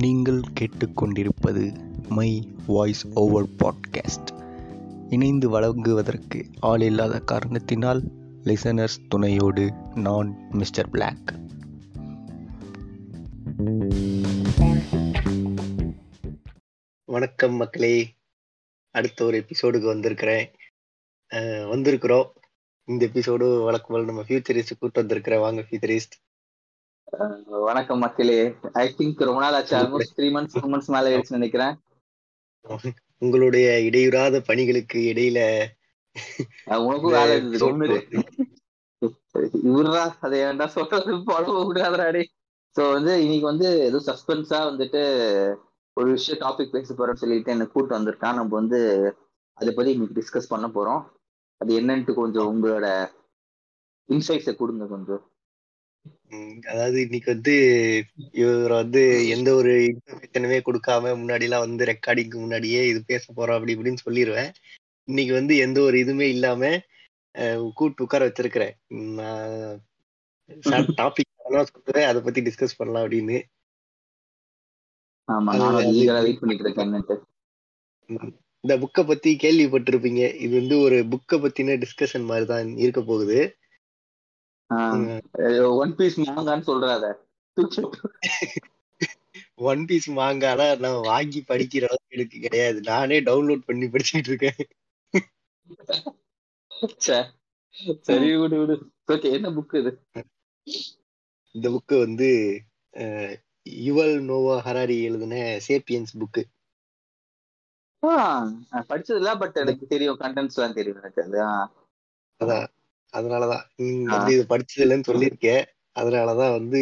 நீங்கள் கேட்டுக்கொண்டிருப்பது my voice over podcast. இணைந்து வழங்குவதற்கு ஆள் இல்லாத காரணத்தினால் லிசனர்ஸ் துணையோடு நான் மிஸ்டர் பிளாக் வணக்கம் மக்களே. அடுத்த ஒரு எபிசோடுக்கு வந்திருக்கிறேன். வந்திருக்கிறோம். இந்த எபிசோடு வழக்கம் போல நம்ம ஃபியூச்சரிஸ்ட் கூப்பிட்டு வந்திருக்கிறேன். வாங்க ஃபியூச்சரிஸ்ட் வணக்கம் மக்களே. ஐ திங்க் ரொம்ப நாள் ஆச்சு. Almost three months two months மேல ஆயிடுச்சு நினைக்கிறேன். உங்களுடைய இடையூறாத பணிகளுக்கு இடையில உனக்கும் வேலை இவருடா அதை ஏன்டா சொல்றது? போட கூடாதுடா சோ வந்து இன்னைக்கு வந்து ஏதோ சஸ்பென்ஸா வந்துட்டு ஒரு விஷயம் டாபிக் பேச போறோம்னு சொல்லிட்டு என்ன கூட்டு வந்திருக்கான். நம்ம வந்து அதை பத்தி இன்னைக்கு டிஸ்கஸ் பண்ண போறோம். அது என்னன்ட்டு கொஞ்சம் உங்களோட இன்சைட்ஸை கொடுங்க கொஞ்சம். அதாவது இன்னைக்கு வந்து இவர் வந்து எந்த ஒரு இன்ஃபர்மேஷனுமே கொடுக்காம முன்னாடி எல்லாம் வந்து ரெக்கார்டிங்க்கு முன்னாடியே இது பேச போறோம் அப்படி இப்படின்னு சொல்லிடுவேன் இன்னைக்கு வந்து எந்த ஒரு இதுவுமே இல்லாம கூட்டு உட்கார வச்சிருக்கிறேன். டாபிக் சொல்றேன் அதை பத்தி டிஸ்கஸ் பண்ணலாம் அப்படின்னு. இந்த புக்கை பத்தி கேள்விப்பட்டிருப்பீங்க. இது வந்து ஒரு புக்கை பத்தின டிஸ்கஷன் மாதிரி தான் இருக்க போகுது. ஒன் பீஸ் மாங்கான்னு சொல்றாத. ஒன் பீஸ் மாங்கானா நான் வாங்கி படிக்கிற அளவுக்கு எனக்கு கிடையாது. நானே டவுன்லோட் பண்ணி படிச்சுட்டு இருக்கேன். சரி விடு விடு. ஓகே என்ன புக் இது? இந்த புக்கு வந்து யுவல் நோவா ஹராரி எழுதின சேப்பியன்ஸ் புக்கு படிச்சது இல்ல பட் எனக்கு தெரியும். கண்டென்ட்ஸ் எல்லாம் தெரியும் எனக்கு. அது. அதான். அதனாலதான். நீ. வந்து இது படிச்சது இல்லைன்னு சொல்லியிருக்கேன். அதனாலதான் வந்து.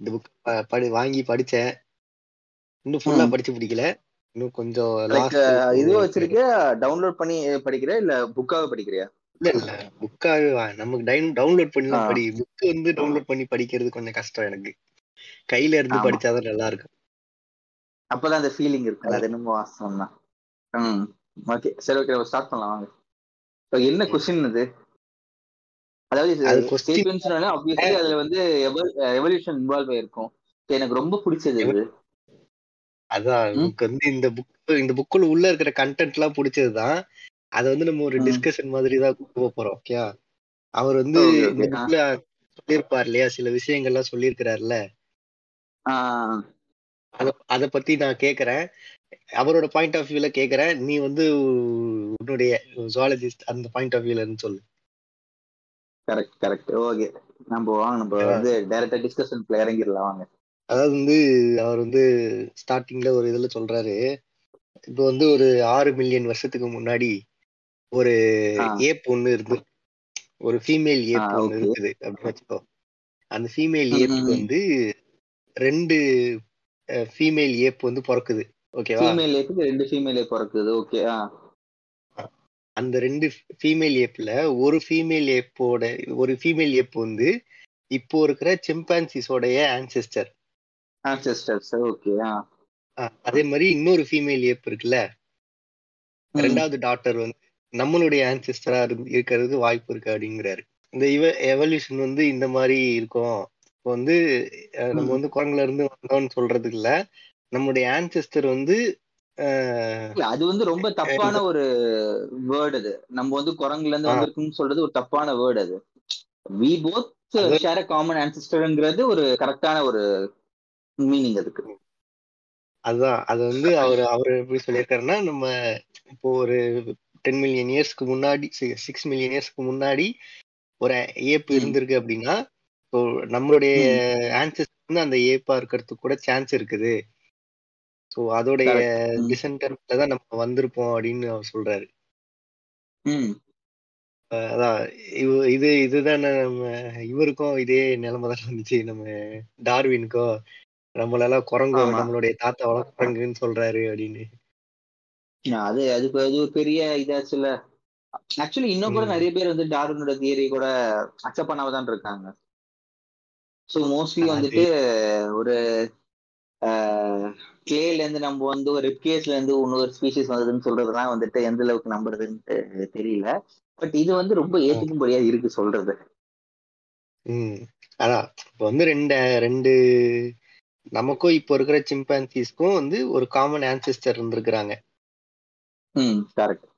இந்த புக் படி வாங்கி படிச்சேன். இன்னும் ஃபுல்லா. படிச்சு பிடிக்கல இன்னும் கொஞ்சம் இது வச்சிருக்கியா? டவுன்லோட் பண்ணி படிக்கிறியா? இல்ல புக்காக படிக்கிறியா? இல்ல இல்ல. புக்காவே நமக்கு டவுன்லோட் பண்ணலாம் ஆ. படி. புக் வந்து டவுன்லோட் பண்ணி படிக்கிறது கொஞ்சம் கஷ்டம் எனக்கு. கையில இருந்து. படிச்சாதான் நல்லா இருக்கும். அப்பதான் அந்த ஃபீலிங் இருக்கு அது. என்னமோ வாசம் தான் ம். ஓகே. சரி ஓகே. ஸ்டார்ட் பண்ணலாம். வாங்க. என்ன கொஸ்டின் இது? அதாவது அது சேப்பியன்ஸ்னால ஆப்வியஸ்லி அதுல வந்து எவல்யூஷன் இன்வால்வ் ஆயிருக்கும். எனக்கு ரொம்ப பிடிச்சது இது. அதான். நமக்கு வந்து இந்த புக் இந்த புக்குள்ள உள்ள இருக்கிற கண்டென்ட் எல்லாம் பிடிச்சதுதான். அதை வந்து நம்ம ஒரு. டிஸ்கஷன் மாதிரி தான் போக போறோம் ஓகே அவர் வந்து. இந்த புக்ல சொல்லியிருப்பார் இல்லையா? சில விஷயங்கள்லாம் சொல்லியிருக்கிறாருல்ல ஆ, அத அத பத்தி நான் கேக்குறேன். அவரோட பாயிண்ட் ஆஃப் வியூல கேக்குறேன். நீ வந்து உன்னுடைய ஜுவாலஜிஸ்ட் அந்த பாயிண்ட் ஆஃப் வியூல இருந்து சொல்லு. கரெக்ட் கரெக்ட் ஓகே நம்ம வாங்க நம்ம. வந்து டைரக்டா டிஸ்கஷன்ல இறங்கிடலாம் வாங்க அதாவது வந்து அவர் வந்து ஸ்டார்டிங்ல ஒரு இதுல சொல்றாரு இப்போ வந்து ஒரு ஆறு மில்லியன் வருஷத்துக்கு முன்னாடி ஒரு. ஏப் ஒண்ணு இருந்து ஒரு ஃபீமேல் ஏப் ஒண்ணு. இருக்குது அப்படின்னு வச்சுக்கோ அந்த ஃபீமேல் ஏப்புக்கு. வந்து ரெண்டு ஃபீமேல் ஏப் வந்து பிறக்குது ஓகேவா ஃபீமேல் ஏப்புக்கு ரெண்டு ஃபீமேல் ஏப் பிறக்குது ஓகே அந்த ரெண்டு ஃபீமேல் ஏப்ல ஒரு ஃபீமேல் ஏப்போட ஒரு ஃபீமேல் ஏப் வந்து இப்போ இருக்கிற சிம்பான்சிஸோடைய ஆன்செஸ்டர் ஆன்செஸ்டர்ஸ் ஓகே ஆ. அதே மாதிரி இன்னொரு ஃபீமேல் ஏப் இருக்குல்ல. ரெண்டாவது டாக்டர் வந்து நம்மளுடைய ஆன்செஸ்டரா இருக்கிறதுக்கு வாய்ப்பு இருக்கு அப்படிங்கிறாரு. இந்த இவ எவல்யூஷன் வந்து இந்த மாதிரி இருக்கும். இப்போ வந்து நம்ம. வந்து குரங்குல இருந்து வந்தோம்னு சொல்றதுக்கு இல்ல. நம்மளுடைய ஆன்செஸ்டர் வந்து அது வந்து ரொம்ப தப்பான ஒரு வேர்டு அது. நம்ம வந்து குரங்குல இருந்து. வந்திருக்குன்னு சொல்றது ஒரு தப்பான வேர்டு அது. வி போத் ஷேர் காமன் ஆன்சிஸ்டர்ங்கிறது ஒரு கரெக்டான ஒரு மீனிங் அதுக்கு. அதுதான். அது வந்து அவர் அவர் எப்படி சொல்லியிருக்காருன்னா நம்ம இப்போ ஒரு டென் மில்லியன் இயர்ஸ்க்கு முன்னாடி சிக்ஸ் மில்லியன் இயர்ஸ்க்கு முன்னாடி ஒரு ஏப் ம். இருந்திருக்கு அப்படின்னா இப்போ நம்மளுடைய ஆன்செஸ்டர் வந்து அந்த ஏப்பா இருக்கிறதுக்கு கூட சான்ஸ் இருக்குது. ஸோ அதோடைய. டிசென்டன்ட்ல தான் நம்ம வந்திருப்போம் அப்படின்னு அவர் சொல்றாரு. அதான் இது இதுதான் நம்ம இவருக்கும் இதே நிலைமை தான் வந்துச்சு. நம்ம டார்வினுக்கும் நம்மளெல்லாம் குரங்கு. நம்மளுடைய தாத்தாவெல்லாம் குரங்குன்னு சொல்றாரு அப்படின்னு. அது அது இப்ப அது ஒரு பெரிய இதாச்சுல ஆக்சுவலி இன்னும் கூட. நிறைய பேர் வந்து டார்வினோட தியரி கூட அக்செப்ட் பண்ணாம தான் இருக்காங்க. ஸோ மோஸ்ட்லி வந்துட்டு ஒரு கிளேல இருந்து நம்ம வந்து ஒரு ரிப்கேஸ்ல இருந்து இன்னொரு ஸ்பீசிஸ் வந்ததுன்னு சொல்றதுலாம் வந்துட்டு எந்த அளவுக்கு நம்புறதுன்னு தெரியல. பட் இது வந்து ரொம்ப ஏத்துக்கும்படியா இருக்கு சொல்றது. ம். அதான் இப்போ வந்து ரெண்டு ரெண்டு நமக்கும் இப்போ இருக்கிற சிம்பான்சிஸ்க்கும் வந்து ஒரு காமன் ஆன்சிஸ்டர் இருந்திருக்கிறாங்க. ம் கரெக்ட்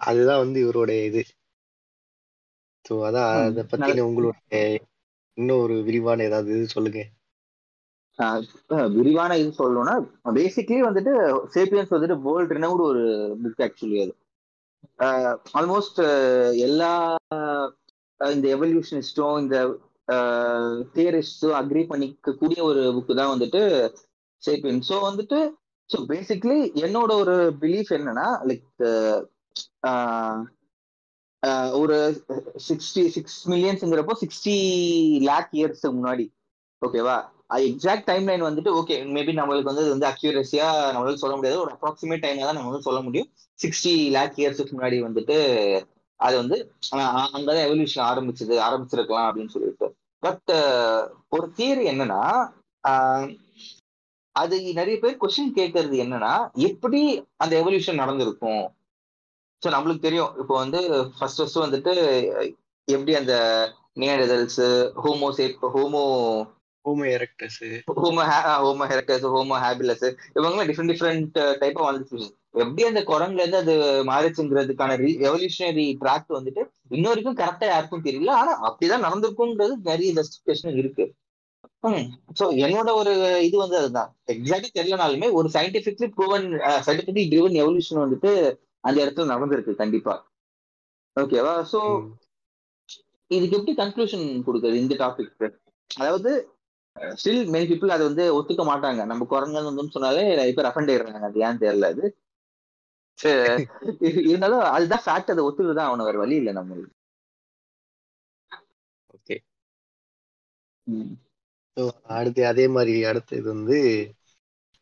அதுதான் வந்து இவருடைய இது. ஸோ அதான். அதை பத்தின உங்களுடைய இன்னும் ஒரு விரிவான ஏதாவது இது சொல்லுங்க. விரிவான இது சொல்லணும்னா பேசிக்லி வந்துட்டு சேப்பியன்ஸ் வந்துட்டு வேர்ல்ட் ரினவுட் ஒரு புக் ஆக்சுவலி அது. ஆல்மோஸ்ட் எல்லா இந்த எவல்யூஷனிஸ்டும் இந்த தியரிஸ்டும் அக்ரி பண்ணிக்கக்கூடிய ஒரு புக்கு தான் வந்துட்டு சேப்பியன் ஸோ வந்துட்டு ஸோ பேசிக்லி என்னோட ஒரு பிலீஃப் என்னன்னா லைக் ஒரு சிக்ஸ்டி சிக்ஸ் மில்லியன்ஸுங்கிறப்போ சிக்ஸ்டி லேக் இயர்ஸ் முன்னாடி. ஓகேவா எக்ஸாக்ட் டைம் லைன் வந்துட்டு ஓகே மேபி நம்மளுக்கு வந்து இது வந்து அக்யூரஸியா நம்மளால சொல்ல முடியாது. ஒரு அப்ராக்சிமேட் டைம்ல தான் நம்ம வந்து சொல்ல முடியும். சிக்ஸ்டி லேக் இயர்ஸுக்கு முன்னாடி வந்துட்டு அது வந்து அங்கதான் எவல்யூஷன் ஆரம்பிச்சது ஆரம்பிச்சிருக்கலாம் அப்படின்னு சொல்லிட்டு. பட் ஒரு தியரி என்னன்னா அது நிறைய பேர் கொஸ்டின் கேட்கறது என்னன்னா எப்படி அந்த எவல்யூஷன் நடந்திருக்கும்? ஸோ நம்மளுக்கு தெரியும். இப்போ வந்து ஃபர்ஸ்ட் ஃபர்ஸ்ட் வந்துட்டு எப்படி அந்த நேடல்ஸ் homo shape Homo Homo erectus Homo Homo ஹெரக்கஸ் homo habilis இவங்களாம் டிஃப்ரெண்ட் டிஃப்ரெண்ட் டைப் வந்துச்சு எப்படி அந்த குரங்குல இருந்து அது மாறிச்சுங்கிறதுக்கான எவல்யூஷனரி ட்ராக் வந்துட்டு இன்ன வரைக்கும் கரெக்டா யாருக்கும் தெரியல. ஆனா அப்படிதான் நடந்திருக்கும்ன்றது நிறைய ஜஸ்டிபிகேஷன் இருக்கு. சோ என்னோட ஒரு இது வந்து அதுதான். எக்ஸாக்டா தெரியலனாலுமே ஒரு scientifically proven scientifically driven evolution வந்துட்டு அந்த இடத்துல நடந்திருக்கு கண்டிப்பா. ஓகேவா சோ இதுக்கு எப்படி கன்க்ளூஷன் கொடுக்குறது இந்த டாபிக் அதாவது ஸ்டில் மெனி பீப்புள் அதை வந்து ஒத்துக்க மாட்டாங்க. நம்ம குரங்கு வந்து சொன்னாலே நிறைய பேர் அஃபண்ட் ஆயிடுறாங்க அது ஏன் தெரியல அது? இருந்தாலும் அதுதான் ஃபேக்ட் அதை ஒத்துக்குதான் அவன வேற வழி இல்லை நம்மளுக்கு. ஓகே. அடுத்து அதே மாதிரி அடுத்து இது வந்து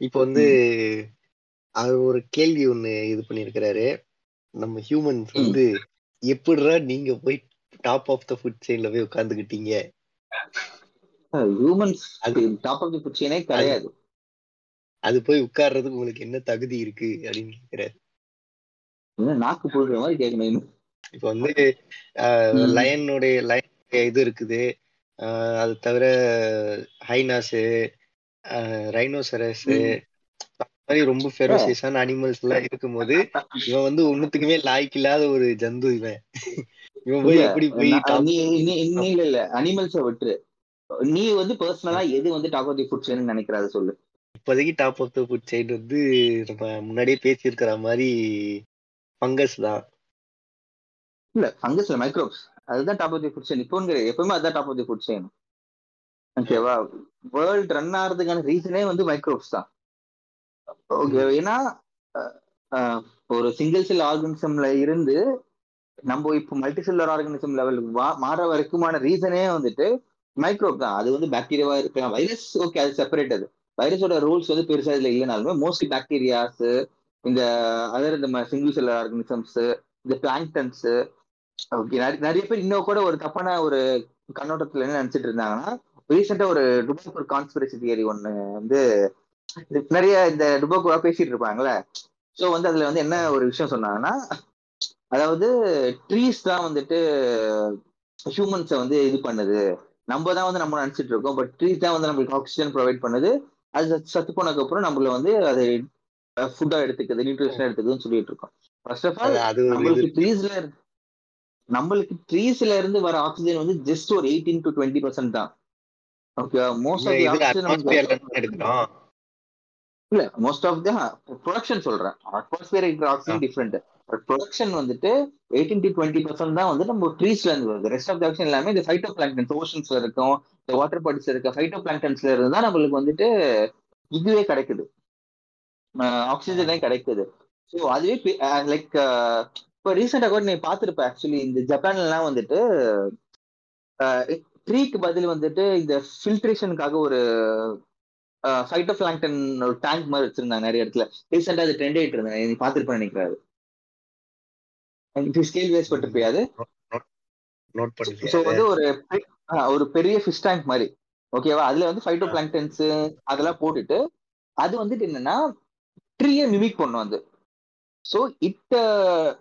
இப்போ வந்து அவர் ஒரு கேள்வி ஒண்ணு இது பண்ணியிருக்கிறாரு. நம்ம ஹியூமன்ஸ். வந்து எப்படிடா நீங்க போய் டாப் ஆஃப் த ஃபுட் செயின்ல போய் உட்காந்துக்கிட்டீங்க ஹியூமன்ஸ் அது டாப் ஆஃப் தி பிரச்சனையே கிடையாது. அது போய் உட்கார்றதுக்கு உங்களுக்கு என்ன தகுதி இருக்கு அப்படின்னு இன்னும் நாக்கு புழுற மாதிரி கேட்கணும் இப்போ வந்து. லயனுடைய லயன் இது இருக்குது. அது தவிர ஹைனாஸு ரைனோசரஸ். மாதிரி ரொம்ப ஃபெரோசியஸான அனிமல்ஸ் எல்லாம் இருக்கும்போது இவன் வந்து ஒண்ணுத்துக்குமே லாய்க்கு இல்லாத ஒரு ஜந்து இவன். இவன் போய் எப்படி போய் இல்ல இல்ல. அனிமல்ஸ விட்டுரு. நீ வந்து பர்சனலா எது வந்து top of the food chain நினைக்கிறாத சொல்லு. இப்போதைக்கு top of the food side வந்து நம்ம முன்னாடியே பேசியிருக்கிற மாதிரி ஃபங்கஸ் தான். இல்ல ஃபங்கஸ் இல்ல மைக்ரோப்ஸ் அதுதான் top of the food chain இப்போங்கிற எப்பவுமே அதுதான் top of the food chain ஓகேவா வேர்ல்ட் ரன் ஆகிறதுக்கான ரீசனே வந்து மைக்ரோப்ஸ் தான். ஓகே ஏன்னா ஒரு சிங்கிள் செல் ஆர்கனிசம்ல இருந்து நம்ம இப்போ மல்டி செல்லர் ஆர்கனிசம் லெவலுக்கு மாற வரைக்குமான ரீசனே வந்துட்டு மைக்ரோப் தான். அது வந்து பாக்டீரியாவா இருக்கலாம். வைரஸ் ஓகே அது செப்பரேட் அது. வைரஸோட ரூல்ஸ் வந்து பெருசா இதுல இல்லைனாலுமே மோஸ்ட்லி பாக்டீரியாஸ் இந்த அதர் இந்த சிங்கிள் செல்லர் ஆர்கனிசம்ஸ் இந்த பிளாங்டன்ஸ் ஓகே நிறைய பேர் இன்னும் கூட ஒரு தப்பான ஒரு கண்ணோட்டத்துல என்ன நினைச்சிட்டு இருந்தாங்கன்னா ரீசெண்டா ஒரு டுபாக் ஒரு கான்ஸ்பிரசி தியரி ஒண்ணு வந்து நிறைய இந்த டுபாக்கூரா பேசிட்டு இருப்பாங்கல்ல. ஸோ வந்து அதுல வந்து என்ன ஒரு விஷயம் சொன்னாங்கன்னா அதாவது ட்ரீஸ் தான் வந்துட்டு ஹியூமன்ஸை வந்து இது பண்ணுது. நம்ம தான் வந்து நம்ம நினைச்சிட்டு இருக்கோம். பட் ட்ரீஸ் தான் வந்து நம்மளுக்கு ஆக்சிஜன் ப்ரொவைட் பண்ணுது. அது சத்து- சத்து போனதுக்கு அப்புறம் நம்மள வந்து அது ஃபுட்டா எடுத்துக்குது நியூட்ரிஷனா எடுத்துக்குதுன்னு சொல்லிட்டு இருக்கோம். ஃபர்ஸ்ட் ஆஃப் ஆல் நம்மளுக்கு ட்ரீஸ்ல நம்மளுக்கு ட்ரீஸ்ல இருந்து வர ஆக்சிஜன் வந்து ஜஸ்ட் ஒரு எயிட்டீன் டு டுவெண்ட்டி பர்சன்ட் தான். Okay most of the oxygen எடுக்கிறோம். இல்ல மோஸ்ட் ஆஃப் த ப்ரொடக்ஷன் சொல்றேன். அட்மாஸ்பியர் இருக்கிற ஆக்சிஜன் டிஃப்ரெண்ட் பட் ப்ரொடக்ஷன் வந்துட்டு எயிட்டீன் டு டுவெண்ட்டி பர்சன்ட் தான் வந்து நம்ம ட்ரீஸ்ல இருந்து வருது. ரெஸ்ட் ஆஃப் த எல்லாமே இந்த ஃபைட்டோ பிளாங்டன்ஸ் ஓஷன்ஸ்ல இருக்கும் இந்த வாட்டர் பாடிஸ்ல இருக்க ஃபைட்டோ பிளாங்டன்ஸ்ல இருந்து தான் நம்மளுக்கு வந்துட்டு இதுவே கிடைக்குது. ஆக்சிஜனே கிடைக்குது. ஸோ அதுவே லைக் இப்போ ரீசெண்டாக கூட நீ பார்த்துருப்ப ஆக்சுவலி இந்த ஜப்பான்லாம் வந்துட்டு ட்ரீக்கு பதில் வந்துட்டு இந்த ஃபில்ட்ரேஷனுக்காக ஒரு ஃபைட்டோ பிளாங்டன் ஒரு டேங்க் மாதிரி வச்சிருந்தாங்க நிறைய இடத்துல. ரீசெண்டாக அது ட்ரெண்ட் ஆகிட்டு இருந்தேன் நீ பார்த்துருப்பேன் நினைக்கிறாரு ஸ்கேல் வேஸ் பட்டிருப்பியாது நோட் ஸோ வந்து ஒரு ஒரு பெரிய ஃபிஷ் டேங்க் மாதிரி. ஓகேவா அதுல வந்து ஃபைட்டோ பிளாங்டன்ஸ் அதெல்லாம் போட்டுட்டு அது வந்துட்டு என்னன்னா ட்ரீயை மிமிக் பண்ணும் அது. So it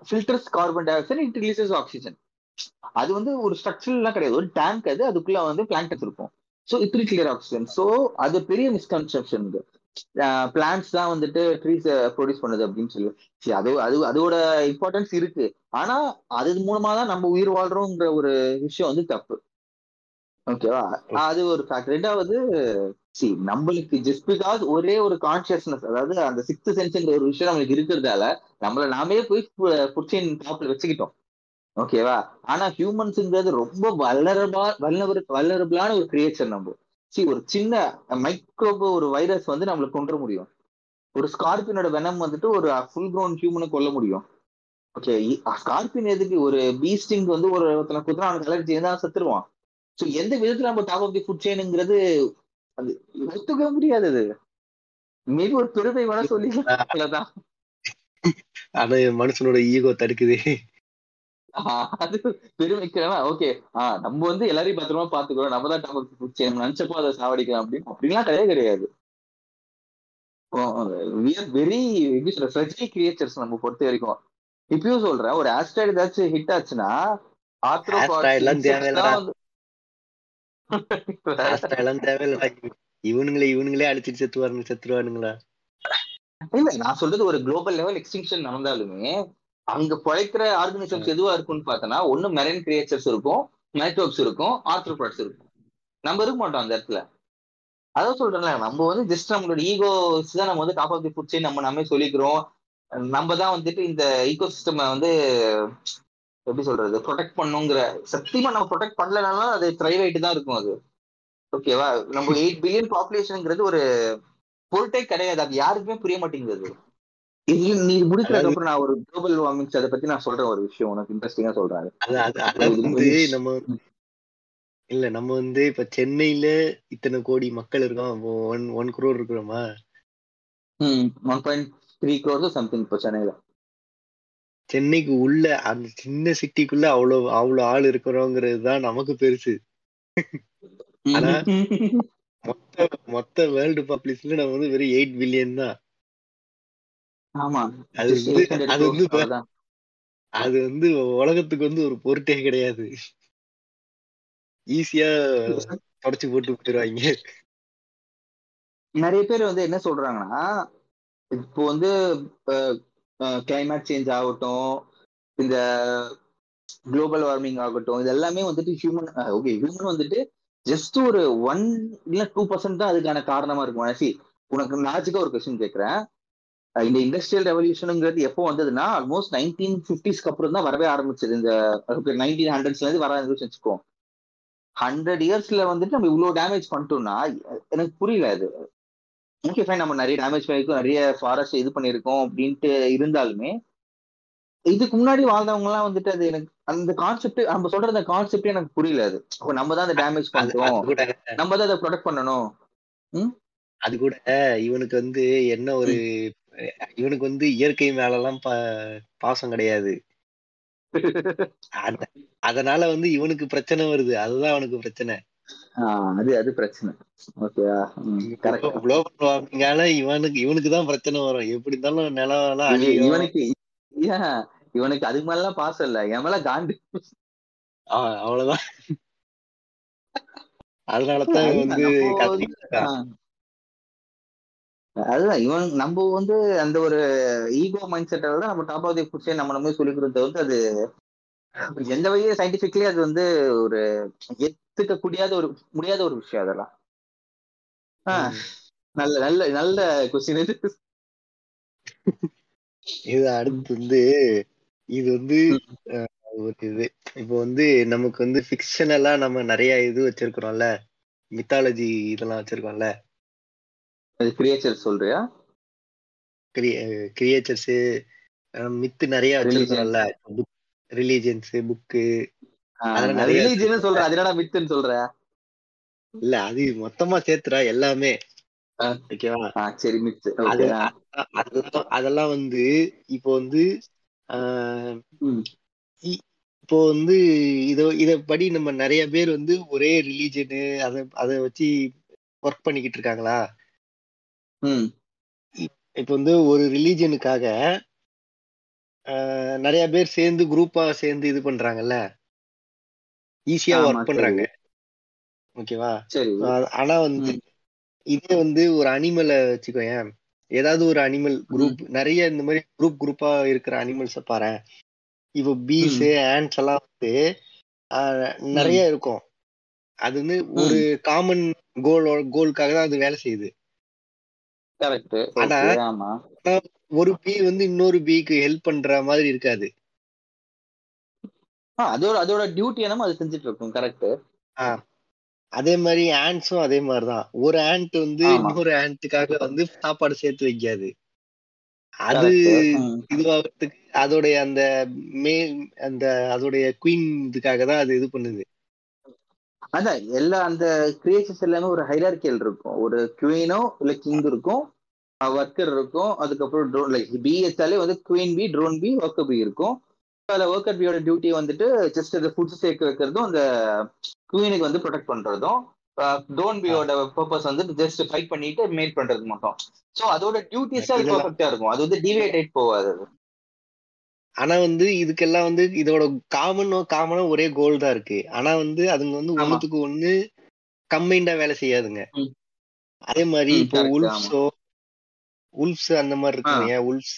filters carbon dioxide it releases oxygen அது வந்து ஒரு ஸ்ட்ரக்சர்லாம் கிடையாது. ஒரு டேங்க் அது அதுக்குள்ள வந்து பிளான்டன்ஸ் இருக்கும். So it clear oxygen so அது பெரிய மிஸ்கன்செப்ஷன் பிளான்ஸ் தான் வந்துட்டு ட்ரீஸ் ப்ரொடியூஸ் பண்ணுது அப்படின்னு சொல்லி. சரி அது அது அதோட இம்பார்ட்டன்ஸ் இருக்கு. ஆனா அது மூலமா தான் நம்ம உயிர் வாழ்றோங்கிற ஒரு விஷயம் வந்து தப்பு. ஓகேவா அது ஒரு ஃபேக்ட் ரெண்டாவது சி நம்மளுக்கு ஜஸ்ட் பிகாஸ் ஒரே ஒரு கான்சியஸ்னஸ் அதாவது அந்த சிக்ஸ்த் சென்ஸ்ங்கிற ஒரு விஷயம் நம்மளுக்கு இருக்கிறதால நம்மள நாமே போய் புடிச்சின் டாப்ல வச்சுக்கிட்டோம். ஓகேவா ஆனா ஹியூமன்ஸுங்கிறது ரொம்ப வல்லரபா வல்லவர் வல்லரபிளான ஒரு கிரியேச்சர் நம்ம. சி ஒரு சின்ன மைக்ரோபோ ஒரு வைரஸ் வந்து நம்மளுக்கு கொண்டு முடியும். ஒரு ஸ்கார்பியனோட வெனம் வந்துட்டு ஒரு ஃபுல் க்ரௌண்ட் ஹியூமனை கொல்ல முடியும். ஓகே ஸ்கார்பியன் எதுக்கு? ஒரு பீஸ்டிங் வந்து ஒரு ஒருத்தனை குத்துனா அவனுக்கு அலர்ஜி இருந்தா செத்துருவான். ஸோ எந்த விதத்துல நம்ம டாப் ஆஃப் தி ஃபுட் செயினுங்கிறது அது ஒத்துக்க முடியாது அது. மேபி ஒரு பெருமை வேணா சொல்லிக்கலாம் அவ்வளவுதான். அது மனுஷனோட ஈகோ தடுக்குது. அது பெருமைக்கிறவா ஓகே. ஆஹ் நம்ம வந்து எல்லாரையும் பத்திரமா பாத்துக்கிறோம் நம்ம தான் ஃபுட் செயின் நினைச்சப்போ அதை சாவடிக்கலாம் அப்படின்னு. அப்படின்லாம் கிடையவே கிடையாது. வெரி எப்படி சொல்ற ஃப்ரெஜ்லி கிரியேச்சர்ஸ் நம்ம பொறுத்த வரைக்கும். இப்பயும் சொல்றேன் ஒரு ஆஸ்ட்ராய்டு ஏதாச்சும் ஹிட் ஆச்சுன்னா இவனுங்களே இவனுங்களே அடிச்சிட்டு செத்துவாருங்க செத்துருவானுங்களா? இல்ல நான் சொல்றது ஒரு குளோபல் லெவல் எக்ஸ்டிங்ஷன் நடந்தாலுமே அங்க பிழைக்கிற ஆர்கனிசம்ஸ் எதுவா இருக்கும்னு பார்த்தோன்னா ஒண்ணு மெரைன் கிரியேச்சர்ஸ் இருக்கும் மைக்ரோப்ஸ் இருக்கும் ஆர்த்ரோபாட்ஸ் இருக்கும். நம்ம இருக்க மாட்டோம் அந்த இடத்துல. அதான் சொல்றேன்ல நம்ம வந்து ஜஸ்ட் நம்மளோட ஈகோஸ் தான் நம்ம வந்து ஃபுட் செயின் நம்ம நாமே சொல்லிக்கிறோம். நம்ம தான் வந்துட்டு இந்த ஈகோ சிஸ்டம் வந்து எப்படி சொல்றது ப்ரொடெக்ட் பண்ணுங்கிற சத்தியமா நம்ம ப்ரொடெக்ட் பண்ணலனாலும் அது த்ரைவ் ஆயிட்டு தான் இருக்கும் அது. ஓகேவா நம்ம எயிட் பில்லியன் பாப்புலேஷன்ங்கிறது ஒரு பொருட்டே கிடையாது. அது யாருக்குமே புரிய மாட்டேங்குது நீ முடிக்கிறதுக்கு அப்புறம் நான் ஒரு குளோபல் வார்மிங்ஸ் அதை பத்தி நான் சொல்றேன் ஒரு விஷயம். உனக்கு இன்ட்ரெஸ்டிங்கா சொல்றேன். வந்து நம்ம இல்ல நம்ம வந்து இப்ப சென்னையில இத்தனை கோடி மக்கள் இருக்கோம். ஒன் ஒன் குரோர் இருக்கிறோமா? One point three crores something இப்போ சென்னையில. சென்னைக்கு உள்ள அந்த சின்ன சிட்டிக்குள்ள அவ்வளவு அவ்வளவு ஆள் இருக்கிறோங்கிறது தான் நமக்கு பெருசு. ஆனா மொத்த மொத்த வேர்ல்டு பாப்புலேஷன்ல நம்ம வந்து வெறும் எயிட் பில்லியன் தான். ஆமா. அது வந்து 800 அது வந்து. அது உலகத்துக்கு வந்து ஒரு பொருட்டே கிடையாது. ஈஸியா தொடச்சு போட்டு விட்டுருவாங்க. நிறைய பேர் வந்து என்ன சொல்றாங்கன்னா இப்போ வந்து கிளைமேட் சேஞ்ச் ஆகட்டும் இந்த குளோபல் வார்மிங் ஆகட்டும் இது எல்லாமே வந்துட்டு ஹியூமன் ஓகே ஹியூமன் வந்துட்டு ஜஸ்ட் ஒரு ஒன் இல்ல டூ பர்சன்ட் தான் அதுக்கான காரணமா இருக்கும்? சி உனக்கு லாஜிக்கா ஒரு கொஸ்டின் கேட்கறேன். இந்த இண்டஸ்ட்ரியல் ரெவல்யூஷனுங்கிறது எப்போ வந்ததுன்னா ஆல்மோஸ்ட் நைன்டீன் ஃபிஃப்டிஸ்க்கு அப்புறம் தான் வரவே ஆரம்பிச்சது. இந்த நைன்டீன் ஹண்ட்ரட்ஸ்ல இருந்து வர ஆரம்பிச்சு வச்சுக்கோ ஹண்ட்ரட் இயர்ஸ்ல வந்துட்டு நம்ம இவ்வளவு டேமேஜ் பண்ணிட்டோம்னா எனக்கு புரியல அது. ஓகே ஃபைன் நம்ம நிறைய டேமேஜ் பண்ணிருக்கோம் நிறைய ஃபாரஸ்ட் இது பண்ணிருக்கோம் அப்படின்ட்டு இருந்தாலுமே இதுக்கு முன்னாடி வாழ்ந்தவங்க எல்லாம் வந்துட்டு அது எனக்கு அந்த கான்செப்ட் நம்ம சொல்ற அந்த கான்செப்டே எனக்கு புரியல அது. நம்ம தான் அதை டேமேஜ் பண்றோம் கூட. நம்ம தான் அதை ப்ரொடெக்ட் பண்ணணும். அது கூட. இவனுக்கு வந்து என்ன ஒரு இவனுக்கு வந்து இயற்கை மேல எல்லாம் பா- பாசம் கிடையாது. அத- அதனால வந்து இவனுக்கு பிரச்சனை வருது. அதுதான் அவனுக்கு பிரச்சனை. அது அது பிரச்சனை. ஓகேவா இவனுக்கு இவனுக்கு தான் பிரச்சனை வரும். எப்படி இருந்தாலும் நிலம் இவனுக்கு இவனுக்கு அதுக்கு மேலாம் பாசம் இல்ல. என் மேல காண்டு. அவ்வளவுதான். அதனாலதான் வந்து அதுதான் இவன் நம்ம வந்து அந்த ஒரு ஈகோ மைண்ட் செட்டால தான் நம்ம டாப் ஆஃப் தி ஃபுட் நம்ம நம்ம சொல்லி கொடுத்த வந்து அது எந்த வகையில சயின்டிபிக்லி அது வந்து ஒரு ஏத்துக்க முடியாத ஒரு முடியாத ஒரு விஷயம் அதெல்லாம். நல்ல நல்ல நல்ல கொஸ்டின் இது. இது அடுத்து வந்து இது வந்து ஒரு இது. இப்போ வந்து நமக்கு வந்து ஃபிக்ஷனலா நம்ம நிறைய இது வச்சிருக்கிறோம்ல. மித்தாலஜி இதெல்லாம் வச்சிருக்கோம்ல. கிரியேச்சர் சொல்றியா? கிரியேச்சர்ஸ் மித்து நிறைய வச்சிருக்கிறோம்ல ரிலீஜியன்ஸ் புக்கு ரிலீஜன் சொல்ற அது என்னடா மித்துன்னு சொல்ற? இல்ல அது மொத்தமா சேர்த்துடா எல்லாமே. ஓகேவா? சரி மித்து அதெல்லாம் அதெல்லாம் வந்து இப்போ வந்து இப்போ வந்து இத இத படி நம்ம நிறைய பேர் வந்து ஒரே ரிலீஜனு அத அத வச்சு ஒர்க் பண்ணிக்கிட்டு இருக்காங்களா? ம். இப்போ வந்து ஒரு ரிலீஜனுக்காக நிறைய பேர் சேர்ந்து குரூப்பா சேர்ந்து இது பண்றாங்கல்ல? ஈஸியா ஒர்க் பண்றாங்க. ஓகேவா? சரி ஆனா வந்து. இதே வந்து ஒரு அனிமலை வச்சுக்கோயேன். ஏதாவது ஒரு அனிமல் குரூப் நிறைய இந்த மாதிரி குரூப் குரூப்பா இருக்கிற அனிமல்ஸ பாரு இப்போ பீஸ் ஆண்ட்ஸ் எல்லாம் வந்து நிறைய இருக்கும். அது வந்து ஒரு காமன் கோல் கோலுக்காக தான் அது வேலை செய்யுது கரெக்ட் ஆனா- ஓகே ஆமா ஒரு பீ வந்து இன்னொரு பீக்கு ஹெல்ப் பண்ற மாதிரி இருக்காது. அதோட அதோட டியூட்டி என்னமோ அது செஞ்சுட்டு இருக்கும் கரெக்ட் அதே மாதிரி ஆண்ட்ஸும் அதே மாதிரிதான். ஒரு ஆண்ட் வந்து. இன்னொரு ஆண்ட்டுக்காக வந்து சாப்பாடு சேர்த்து வைக்காது. அது இதுவாகிறதுக்கு அதோடைய அந்த மே அந்த அதோடைய குயின் இதுக்காக தான் அது இது பண்ணுது. அதான் எல்லா அந்த கிரியேச்சர்ஸ் எல்லாமே ஒரு ஹைரார்கியல் இருக்கும். ஒரு குவீனோ இல்ல கிங் இருக்கும். ஒர்க்கர் இருக்கும். அதுக்கப்புறம் ட்ரோன் லைக் பி வச்சாலே வந்து queen bee drone bee worker bee இருக்கும். அதுல ஒர்க்கர் பியோட டியூட்டி வந்துட்டு ஜஸ்ட் அந்த ஃபுட்ஸ் சேர்க்க வைக்கிறதும் அந்த குவீனுக்கு வந்து ப்ரொடெக்ட் பண்றதும் ட்ரோன் பியோட பர்பஸ் வந்து ஜஸ்ட் ஃபைட் பண்ணிட்டு மேட் பண்றது மட்டும். சோ அதோட டியூட்டிஸ் அது பர்ஃபெக்டா இருக்கும். அது வந்து டிவியேட் போகாது. ஆனா வந்து இதுக்கெல்லாம் வந்து இதோட காமனோ காமனோ ஒரே கோல் தான் இருக்கு ஆனா வந்து அதுங்க வந்து. ஒண்ணுத்துக்கு ஒண்ணு கம்பைண்டா வேலை செய்யாதுங்க. அதே மாதிரி இப்போ உல்ஃப்ஸோ உல்ஃப்ஸ் அந்த மாதிரி இருக்குங்க உல்ஃப்ஸ்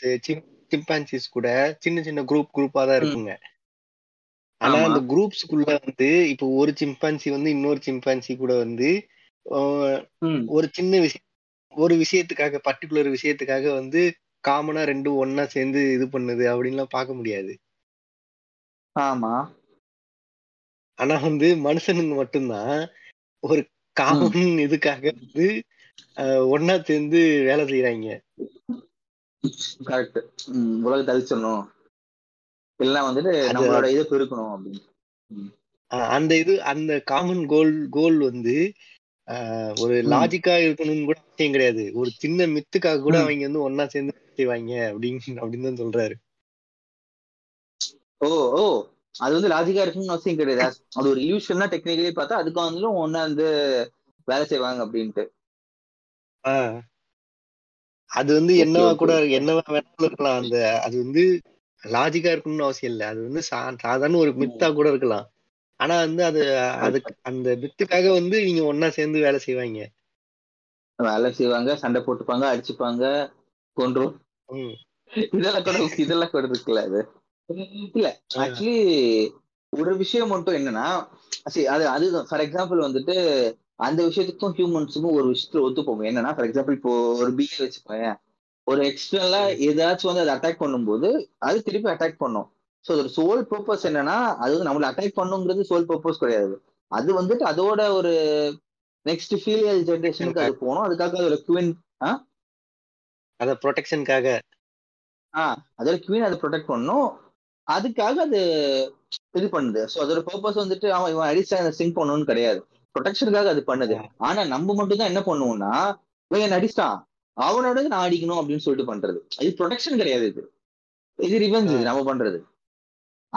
சிம்பான்சிஸ் கூட சின்ன சின்ன குரூப் குரூப்பா தான். இருக்குங்க ஆனா. அந்த குரூப்ஸ்க்குள்ள வந்து இப்போ ஒரு சிம்பான்சி வந்து இன்னொரு சிம்பான்சி கூட வந்து. ஒரு சின்ன விஷயம் ஒரு விஷயத்துக்காக பர்டிகுலர் விஷயத்துக்காக வந்து காமனா ரெண்டும் ஒண்ணா சேர்ந்து இது பண்ணுது அப்படின்லாம் பார்க்க முடியாது. ஆமா. ஆனா வந்து மனுஷனுங்க மட்டும்தான் ஒரு காமன் இதுக்காக வந்து ஒண்ணா சேர்ந்து வேலை செய்யறாங்க கரெக்ட் உலகத்தை அழிச்சிடணும். இல்லைன்னா வந்துட்டு நம்மளோட இதை பெருக்கணும் அப்படின்னு. அந்த இது அந்த காமன் கோல் கோல் வந்து ஒரு. லாஜிக்கா இருக்கணும்னு கூட அவசியம் கிடையாது ஒரு சின்ன மித்துக்காக கூட. அவங்க வந்து ஒண்ணா சேர்ந்து செய்வாங்க அப்படின்னு அப்படின்னு தான் சொல்றாரு ஓ ஓ அது வந்து லாஜிக்கா இருக்குன்னு அவசியம் கிடையாது அது ஒரு இல்யூஷன் டெக்னிக்கலி பார்த்தா அதுக்கு வந்து ஒன்னா வந்து வேலை செய்வாங்க அப்படின்ட்டு. அது வந்து என்னவா. கூட என்னவா வேணாலும் இருக்கலாம் அந்த அது வந்து லாஜிக்கா இருக்கணும்னு அவசியம் இல்லை அது வந்து சாதாரண ஒரு மித்தா கூட இருக்கலாம் ஆனா வந்து அது அதுக்கு அந்த மித்துக்காக வந்து நீங்க ஒண்ணா சேர்ந்து வேலை செய்வாங்க. வேலை செய்வாங்க சண்டை போட்டுப்பாங்க அடிச்சுப்பாங்க கொன்றும். இதெல்லாம் கூட இதெல்லாம் கூட இருக்குல்ல அது. இல்ல. ஆக்சுவலி ஒரு விஷயம் மட்டும் என்னன்னா சரி அது அதுதான். ஃபார் எக்ஸாம்பிள் வந்துட்டு அந்த விஷயத்துக்கும் ஹியூமன்ஸுக்கும் ஒரு விஷயத்துல ஒத்து போகும் என்னன்னா ஃபார் எக்ஸாம்பிள் இப்போ ஒரு பிஏ வச்சுக்கோங்க ஒரு எக்ஸ்டர்னலா ஏதாச்சும் வந்து அதை அட்டாக் பண்ணும்போது அது திருப்பி அட்டாக் பண்ணும். ஸோ அதோட சோல் பர்பஸ் என்னன்னா அது வந்து நம்மள அட்டாக் பண்ணுங்கிறது சோல் பர்பஸ் கிடையாது. அது வந்துட்டு அதோட ஒரு நெக்ஸ்ட் ஃபீலியல் ஜென்ரேஷனுக்கு அது போகணும். அதுக்காக அதோட குவின் அத ப்ரொடெக்ஷனுக்காக அதோட குவீன் அதை ப்ரொடெக்ட் பண்ணும் அதுக்காக அது இது பண்ணுது. ஸோ அதோட பர்பஸ் வந்துட்டு அவன் இவன் அடிச்சா அதை சிங்க் பண்ணணும்னு கிடையாது. ப்ரொடெக்ஷனுக்காக அது பண்ணுது. ஆனா நம்ம மட்டும் தான் என்ன பண்ணுவோம்னா இவன் என்ன அடிச்சிட்டான். அவனோட நான் அடிக்கணும் அப்படின்னு சொல்லிட்டு பண்றது. இது ப்ரொடெக்ஷன் கிடையாது இது. இது ரிவெஞ்ச் இது. நம்ம பண்றது.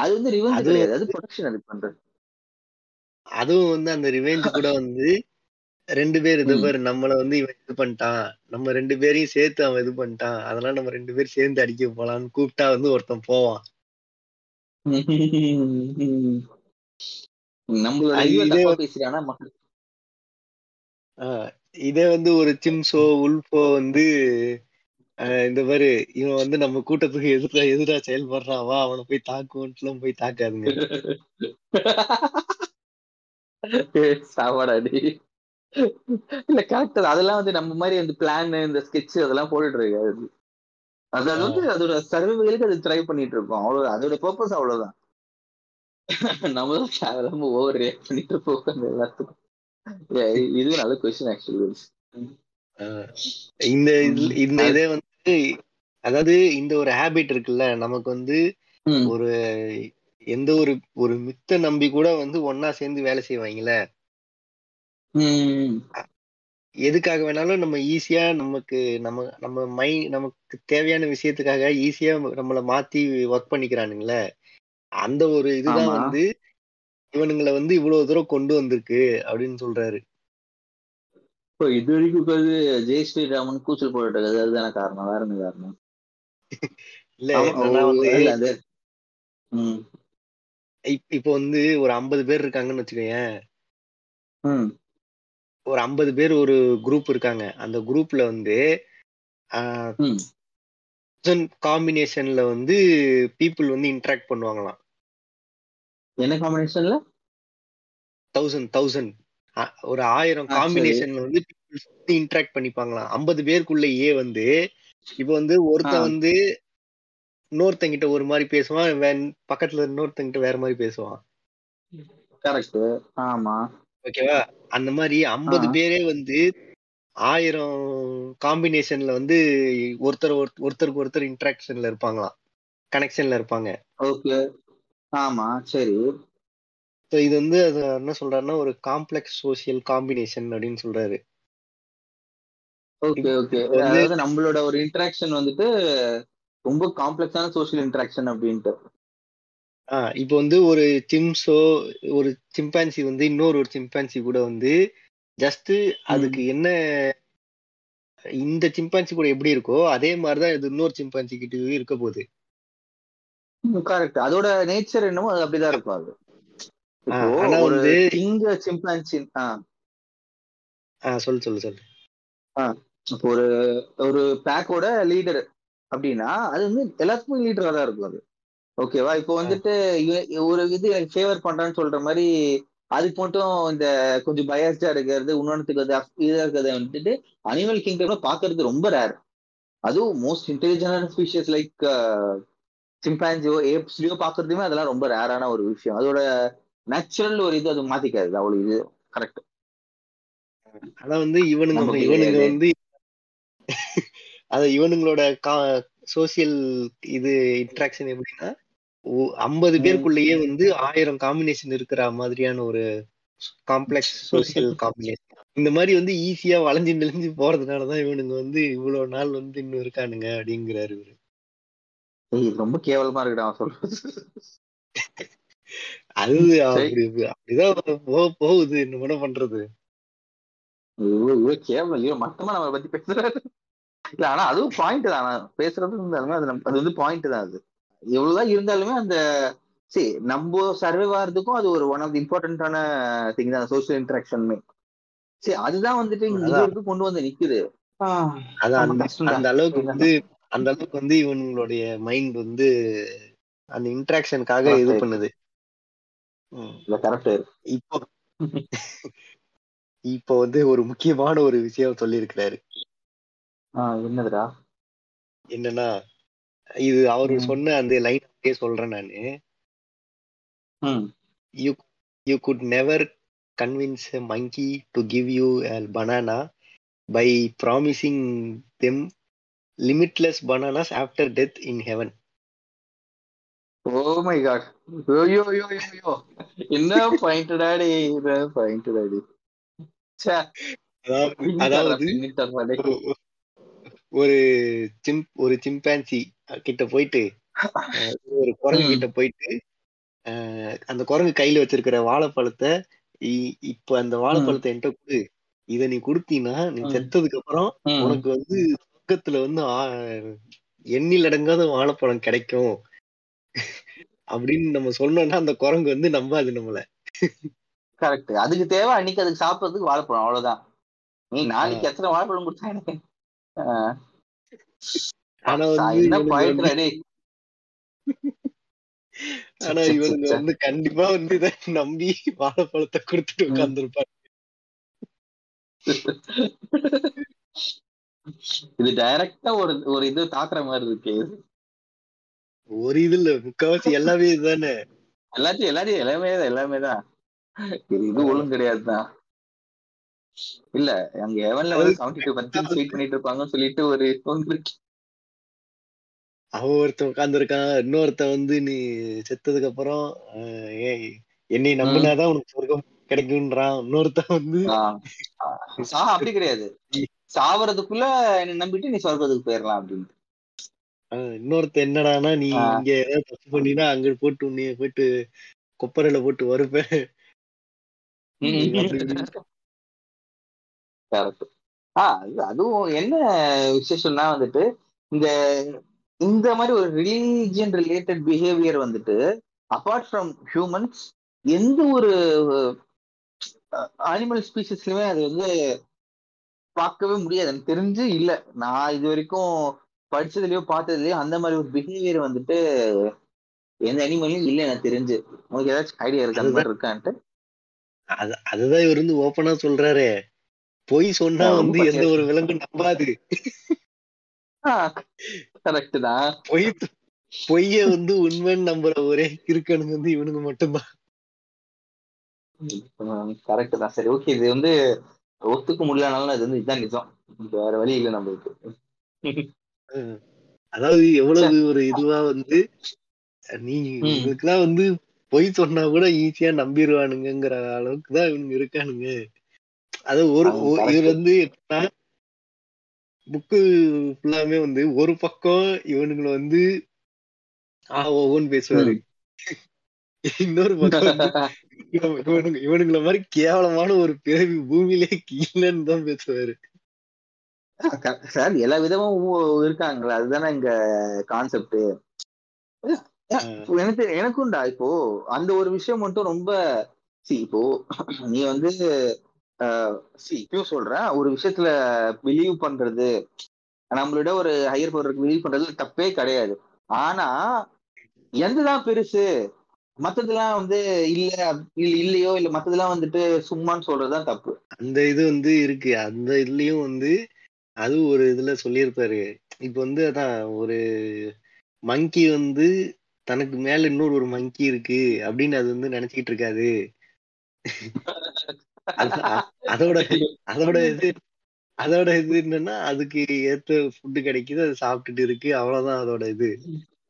அது வந்து ரிவெஞ்ச் கிடையாது. அது ப்ரொடெக்ஷன் அது பண்றது. அதுவும் வந்து அந்த ரிவெஞ்ச் கூட வந்து ரெண்டு பேர் இது. பேர் நம்மள வந்து இவன் இது பண்ணிட்டான். நம்ம ரெண்டு பேரையும் சேர்த்து அவன் இது பண்ணிட்டான். அதனால நம்ம ரெண்டு பேரும் சேர்ந்து அடிக்க போலான்னு கூப்பிட்டா வந்து ஒருத்தன் போவான். இதே வந்து ஒரு சிம்ஸோ உல்ஃபோ வந்து இந்த மாதிரி இவன் வந்து நம்ம கூட்டத்துக்கு எதிரா எதிரா செயல்படுறான் வா அவனை போய் தாக்குவோன்ட்டுலாம் போய் தாக்காதுங்க. சாவாடாடி இல்ல கரெக்ட் அதெல்லாம் வந்து நம்ம மாதிரி அந்த பிளான் இந்த ஸ்கெட்ச் அதெல்லாம் போட்டுட்டு இருக்காது. அது அது வந்து அதோட சர்வைவலுக்கு அது ட்ரை பண்ணிட்டு இருக்கோம். அவ்வளவு அதோட பர்பஸ் அவ்வளவுதான். நம்ம தான் தேவையில்லாம ஓவர் ரியாக்ட் பண்ணிட்டு இருக்கோம் அந்த எல்லாத்துக்கும். இதுவும் நல்ல கொஸ்டின் ஆக்சுவலி இந்த இந்த இதே வந்து அதாவது இந்த ஒரு ஹேபிட் இருக்குல்ல நமக்கு வந்து ஒரு எந்த ஒரு ஒரு மித்த நம்பி கூட வந்து ஒன்னா சேர்ந்து வேலை செய்வாங்கல்ல? எதுக்காக வேணாலும் நம்ம ஈஸியா நமக்கு நம்ம நம்ம மை நமக்கு தேவையான விஷயத்துக்காக ஈஸியா நம்மள மாத்தி ஒர்க் பண்ணிக்கிறானுங்களே? அந்த ஒரு இதுதான். வந்து இவனுங்களை வந்து இவ்வளவு தூரம் கொண்டு வந்திருக்கு அப்படின்னு சொல்றாரு. இப்போ இது வரைக்கும் உட்காந்து ஜெய் ஸ்ரீராமன் கூச்சல் போட்டுட்டு அதுதான காரணம். வேற என்ன காரணம்? இல்ல இப்போ வந்து ஒரு ஐம்பது பேர் இருக்காங்கன்னு வச்சுக்கோயேன். ம். ஒரு ஐம்பது பேர் ஒரு குரூப் இருக்காங்க. அந்த குரூப்ல வந்து காம்பினேஷன்ல வந்து பீப்புள் வந்து இன்டராக்ட் பண்ணுவாங்களாம். என்ன காம்பினேஷன்ல தௌசண்ட் தௌசண்ட் ஒரு ஆயிரம். காம்பினேஷன்ல வந்து இன்டராக்ட் பண்ணிப்பாங்களாம். ஐம்பது பேருக்குள்ளேயே வந்து இப்போ வந்து ஒருத்தன் ஆ. வந்து இன்னொருத்தங்கிட்ட ஒரு மாதிரி பேசுவான் வே- பக்கத்துல இன்னொருத்தங்கிட்ட வேற மாதிரி பேசுவான். கரெக்ட் ஆமா. ஓகேவா? அந்த மாதிரி ஐம்பது. பேரே வந்து ஆயிரம் காம்பினேஷன்ல வந்து ஒருத்தர் ஒருத்த- ஒருத்தருக்கு ஒருத்தர் இன்டராக்ஷன்ல இருப்பாங்களாம். கனெக்ஷன்ல இருப்பாங்க. ஓகே ஆமா சரி. ஸோ இது வந்து அது என்ன சொல்றாருன்னா ஒரு காம்ப்ளெக்ஸ் சோசியல் காம்பினேஷன் அப்படின்னு சொல்றாரு. ஓகே ஓகே அதாவது நம்மளோட ஒரு இன்டராக்ஷன் வந்துட்டு ரொம்ப காம்ப்ளெக்ஸான சோஷியல் இன்டராக்ஷன் அப்படின்ட்டு. ஆஹ் இப்போ வந்து ஒரு சிம்ஸோ ஒரு சிம்பான்சி வந்து இன்னொரு ஒரு சிம்பான்சி கூட வந்து ஜஸ்ட் அதுக்கு என்ன இந்த சிம்பான்சி கூட எப்படி இருக்கோ அதே மாதிரிதான் இது இன்னொரு சிம்பான்சி கிட்ட இருக்க போகுது. கரெக்ட் அதோட நேச்சர் என்னமோ அது அப்படிதான் இருக்கும் அது. ஆ, ஆனா வந்து- சிம்பான்சி ஆஹ் சொல்லு சொல்லு சொல்லு. இப்போ ஒரு ஒரு பேக்கோட லீடர் அப்படின்னா அது வந்து எல்லாத்துக்குமே லீடரா தான் இருக்கும் அது. ஓகேவா? இப்போ வந்துட்டு ஒரு இது எனக்கு ஃபேவர் பண்றான்னு சொல்ற மாதிரி அதுக்கு மட்டும் இந்த கொஞ்சம் பயஸ்டா இருக்கிறது இன்னொன்னுக்கு இதா இருக்கிறத வந்துட்டு அனிமல் கிங்டம்ல பாக்குறது ரொம்ப ரேர் அதுவும் மோஸ்ட் இன்டெலிஜென்ட் ஸ்பீஷியஸ் லைக் சிம்பான்சியோ ஏப்ஸ்லயோ பாக்குறதுமே அதெல்லாம் ரொம்ப ரேரான ஒரு விஷயம். அதோட நேச்சுரல் ஒரு இது அது மாத்திக்காது. அவ்வளவு இது கரெக்ட் ஆனா வந்து இவனுங்க இவனுங்க. வந்து அத இவனுங்களோட சோசியல் இது இன்ட்ராக்ஷன் எப்படின்னா ஐம்பது. பேருக்குள்ளேயே வந்து ஆயிரம் காம்பினேஷன் இருக்கிற மாதிரியான ஒரு காம்ப்ளெக்ஸ் சோசியல் காம்பினேஷன் இந்த மாதிரி வந்து ஈஸியா வளைஞ்சு நெளிஞ்சு போறதுனாலதான் இவனுங்க வந்து இவ்வளவு நாள் வந்து இன்னும் இருக்கானுங்க அப்படிங்கிறாரு இவரு. ரொம்ப கேவலமா இருக்குடா சொல்றது. அது. அப்படி அப்படிதான் போக போகுது. என்ன பண்ண பண்றது? கேவலம். ஐயோ மொத்தமா நம்ம பத்தி பேசுறாரு. இல்ல ஆனா அதுவும் பாயிண்ட் தான். ஆனா பேசுறது இருந்தாலுமே அது நம்ம- அது வந்து பாயிண்ட் தான் அது. எவ்வளவுதான் இருந்தாலுமே அந்த சரி நம்ம சர்வே ஆகிறதுக்கும் அது ஒரு ஒன் ஆஃப் தி இம்பார்ட்டன்டான திங் தான். சோசியல் இன்டராக்ஷனுமே சரி அதுதான் வந்துட்டு இங்க கொண்டு வந்து நிக்குது. அந்த அளவுக்கு வந்து அந்த அளவுக்கு வந்து இவனுங்களுடைய மைண்ட் வந்து அந்த இன்ட்ராக்ஷனுக்காக இது. பண்ணுது. கரெக்ட் இப்போ இப்போ வந்து ஒரு முக்கியமான ஒரு விஷயம் சொல்லியிருக்கிறாரு. ஆஹ் என்னதுடா? என்னன்னா இது அவரு. சொன்ன அந்த லைன் அப்படியே சொல்றேன் நானு. ம். You you could never convince a monkey to give you a banana by promising them limitless bananas after death in heaven. Oh my god ஐயோ ஐயோ ஐயோ என்ன பாயிண்ட் டாடி என்ன பாயிண்ட் டாடி ச்சே அதாவது ஒரு சிம் ஒரு சிம்பான்சி கிட்ட போயிட்டு ஒரு குரங்கு. கிட்ட போயிட்டு அந்த குரங்கு கையில வச்சிருக்கிற வாழைப்பழத்தை இ- இப்ப அந்த வாழைப்பழத்தை என்கிட்ட கொடு. இத நீ கொடுத்தீன்னா நீ. செத்ததுக்கு அப்புறம். உனக்கு வந்து சொர்க்கத்துல வந்து எண்ணில் அடங்காத வாழைப்பழம் கிடைக்கும். அப்படின்னு நம்ம சொன்னோம்னா அந்த குரங்கு வந்து நம்பாது நம்மள. கரெக்ட் அதுக்கு தேவை அன்னைக்கு அதுக்கு சாப்பிடறதுக்கு வாழைப்பழம் அவ்வளவுதான். நீ நாளைக்கு எத்தனை வாழைப்பழம் கொடுத்தா எனக்கு. ஆனா சா, வந்து கண்டிப்பா வந்து இதை நம்பி வாழைப்பழத்தை கொடுத்துட்டு. உட்கார்ந்துருப்பாங்க இது டைரக்டா ஒரு ஒரு இது தாக்குற மாதிரி இருக்கு. ஒரு இது இல்ல முக்காவாசி எல்லாமே இதுதானே? எல்லாத்தையும் எல்லாத்தையும் எல்லாமே தான் எல்லாமே தான். இது இது ஒழுங்கு கிடையாதுதான் இல்ல அங்க எவன்ல வந்து செவன்டி டூ பர்சன்ட் வெயிட் பண்ணிட்டு இருப்பாங்கன்னு சொல்லிட்டு ஒரு. அவன் ஒருத்தன் உட்கார்ந்துருக்கான் இன்னொருத்தன் வந்து நீ செத்ததுக்கு அப்புறம் என்னை நம்பினாதான் உனக்கு சொர்க்கம் கிடைக்கும்ன்றான். இன்னொருத்தன் வந்து அப்படி கிடையாது. சாவறதுக்குள்ள என்னை நம்பிட்டு நீ சொர்க்கத்துக்கு போயிடலாம் அப்படின்னு ஆஹ், இன்னொருத்தன் என்னடானா நீ. இங்க ஏதாவது தப்பு பண்ணினா அங்க போட்டு உன்னைய போயிட்டு கொப்பரையில போட்டு வருப்பேன் அதுவும் என்ன விசேஷம்னா வந்துட்டு இந்த இந்த மாதிரி ஒரு ரிலீஜியன் ரிலேட்டட் பிஹேவியர் வந்துட்டு அபார்ட் ஃப்ரம் ஹியூமன்ஸ் எந்த ஒரு அனிமல் ஸ்பீசிஸ்லயுமே அது வந்து பார்க்கவே முடியாது. எனக்கு தெரிஞ்சு இல்ல. நான் இது வரைக்கும் படிச்சதுலயோ பார்த்ததுலயோ அந்த மாதிரி ஒரு பிஹேவியர் வந்துட்டு எந்த அனிமலையும் இல்ல எனக்கு தெரிஞ்சு. உங்களுக்கு ஏதாச்சும் ஐடியா இருக்கு? அந்த மாதிரி இருக்கான்ட்டு. அது அதுதான் இவர் வந்து ஓப்பனா சொல்றாரு. பொய் சொன்னா வந்து எந்த ஒரு விலங்கும் நம்பாது. கரெக்ட் தான். பொய் பொய்ய வந்து உண்மைன்னு நம்புற ஒரே இருக்கணுங்க வந்து இவனுங்க மட்டும்தான். கரெக்ட் தான். சரி ஓகே இது வந்து ஒத்துக்க முடியலனாலும் இது வந்து இதுதான் நிஜம். வேற வழி இல்லை நம்மளுக்கு. அதாவது எவ்வளவு ஒரு இதுவா வந்து நீ ம். உங்களுக்குலாம் வந்து பொய் சொன்னா கூட ஈஸியா நம்பிடுவானுங்கிற அளவுக்கு தான் இவனுங்க இருக்கானுங்க. அது ஒரு. இவர் வந்து புக்கு ஃபுல்லாமே வந்து ஒரு பக்கம் இவனுங்களை வந்து ஆ ஓன்னு பேசுவாரு. இன்னொரு பக்கம் இவனுங்க இவனுங்கள மாதிரி கேவலமான ஒரு பிறவி பூமியிலே இல்லைன்னு தான் பேசுவாரு. சார் எல்லா விதமும் இருக்காங்களா. அதுதானே இங்க கான்செப்ட் எனக்கு எனக்கும்டா இப்போ அந்த ஒரு விஷயம் மட்டும் ரொம்ப சி இப்போ நீ வந்து சி இப்பயும் சொல்றேன் ஒரு விஷயத்துல பிலீவ் பண்றது. நம்மளோட ஒரு ஹையர் பவருக்கு பிலீவ் பண்றது தப்பே கிடையாது. ஆனா எந்ததான் பெருசு மத்ததெல்லாம் வந்து இல்ல இல்ல இல்லையோ இல்ல மத்ததெல்லாம் வந்துட்டு சும்மான்னு சொல்றதுதான் தப்பு. அந்த இது வந்து இருக்கு. அந்த இதுலயும் வந்து அது ஒரு இதுல சொல்லியிருப்பாரு. இப்ப வந்து அதான் ஒரு மங்கி வந்து தனக்கு மேல இன்னொரு ஒரு மங்கி இருக்கு அப்படின்னு அது வந்து நினைச்சுக்கிட்டு இருக்காது. அதோட அதோட இது அதோட இது என்னன்னா அதுக்கு ஏத்த ஃபுட்டு கிடைக்குது அது சாப்பிட்டுட்டு இருக்கு அவ்வளவுதான் அதோட இது.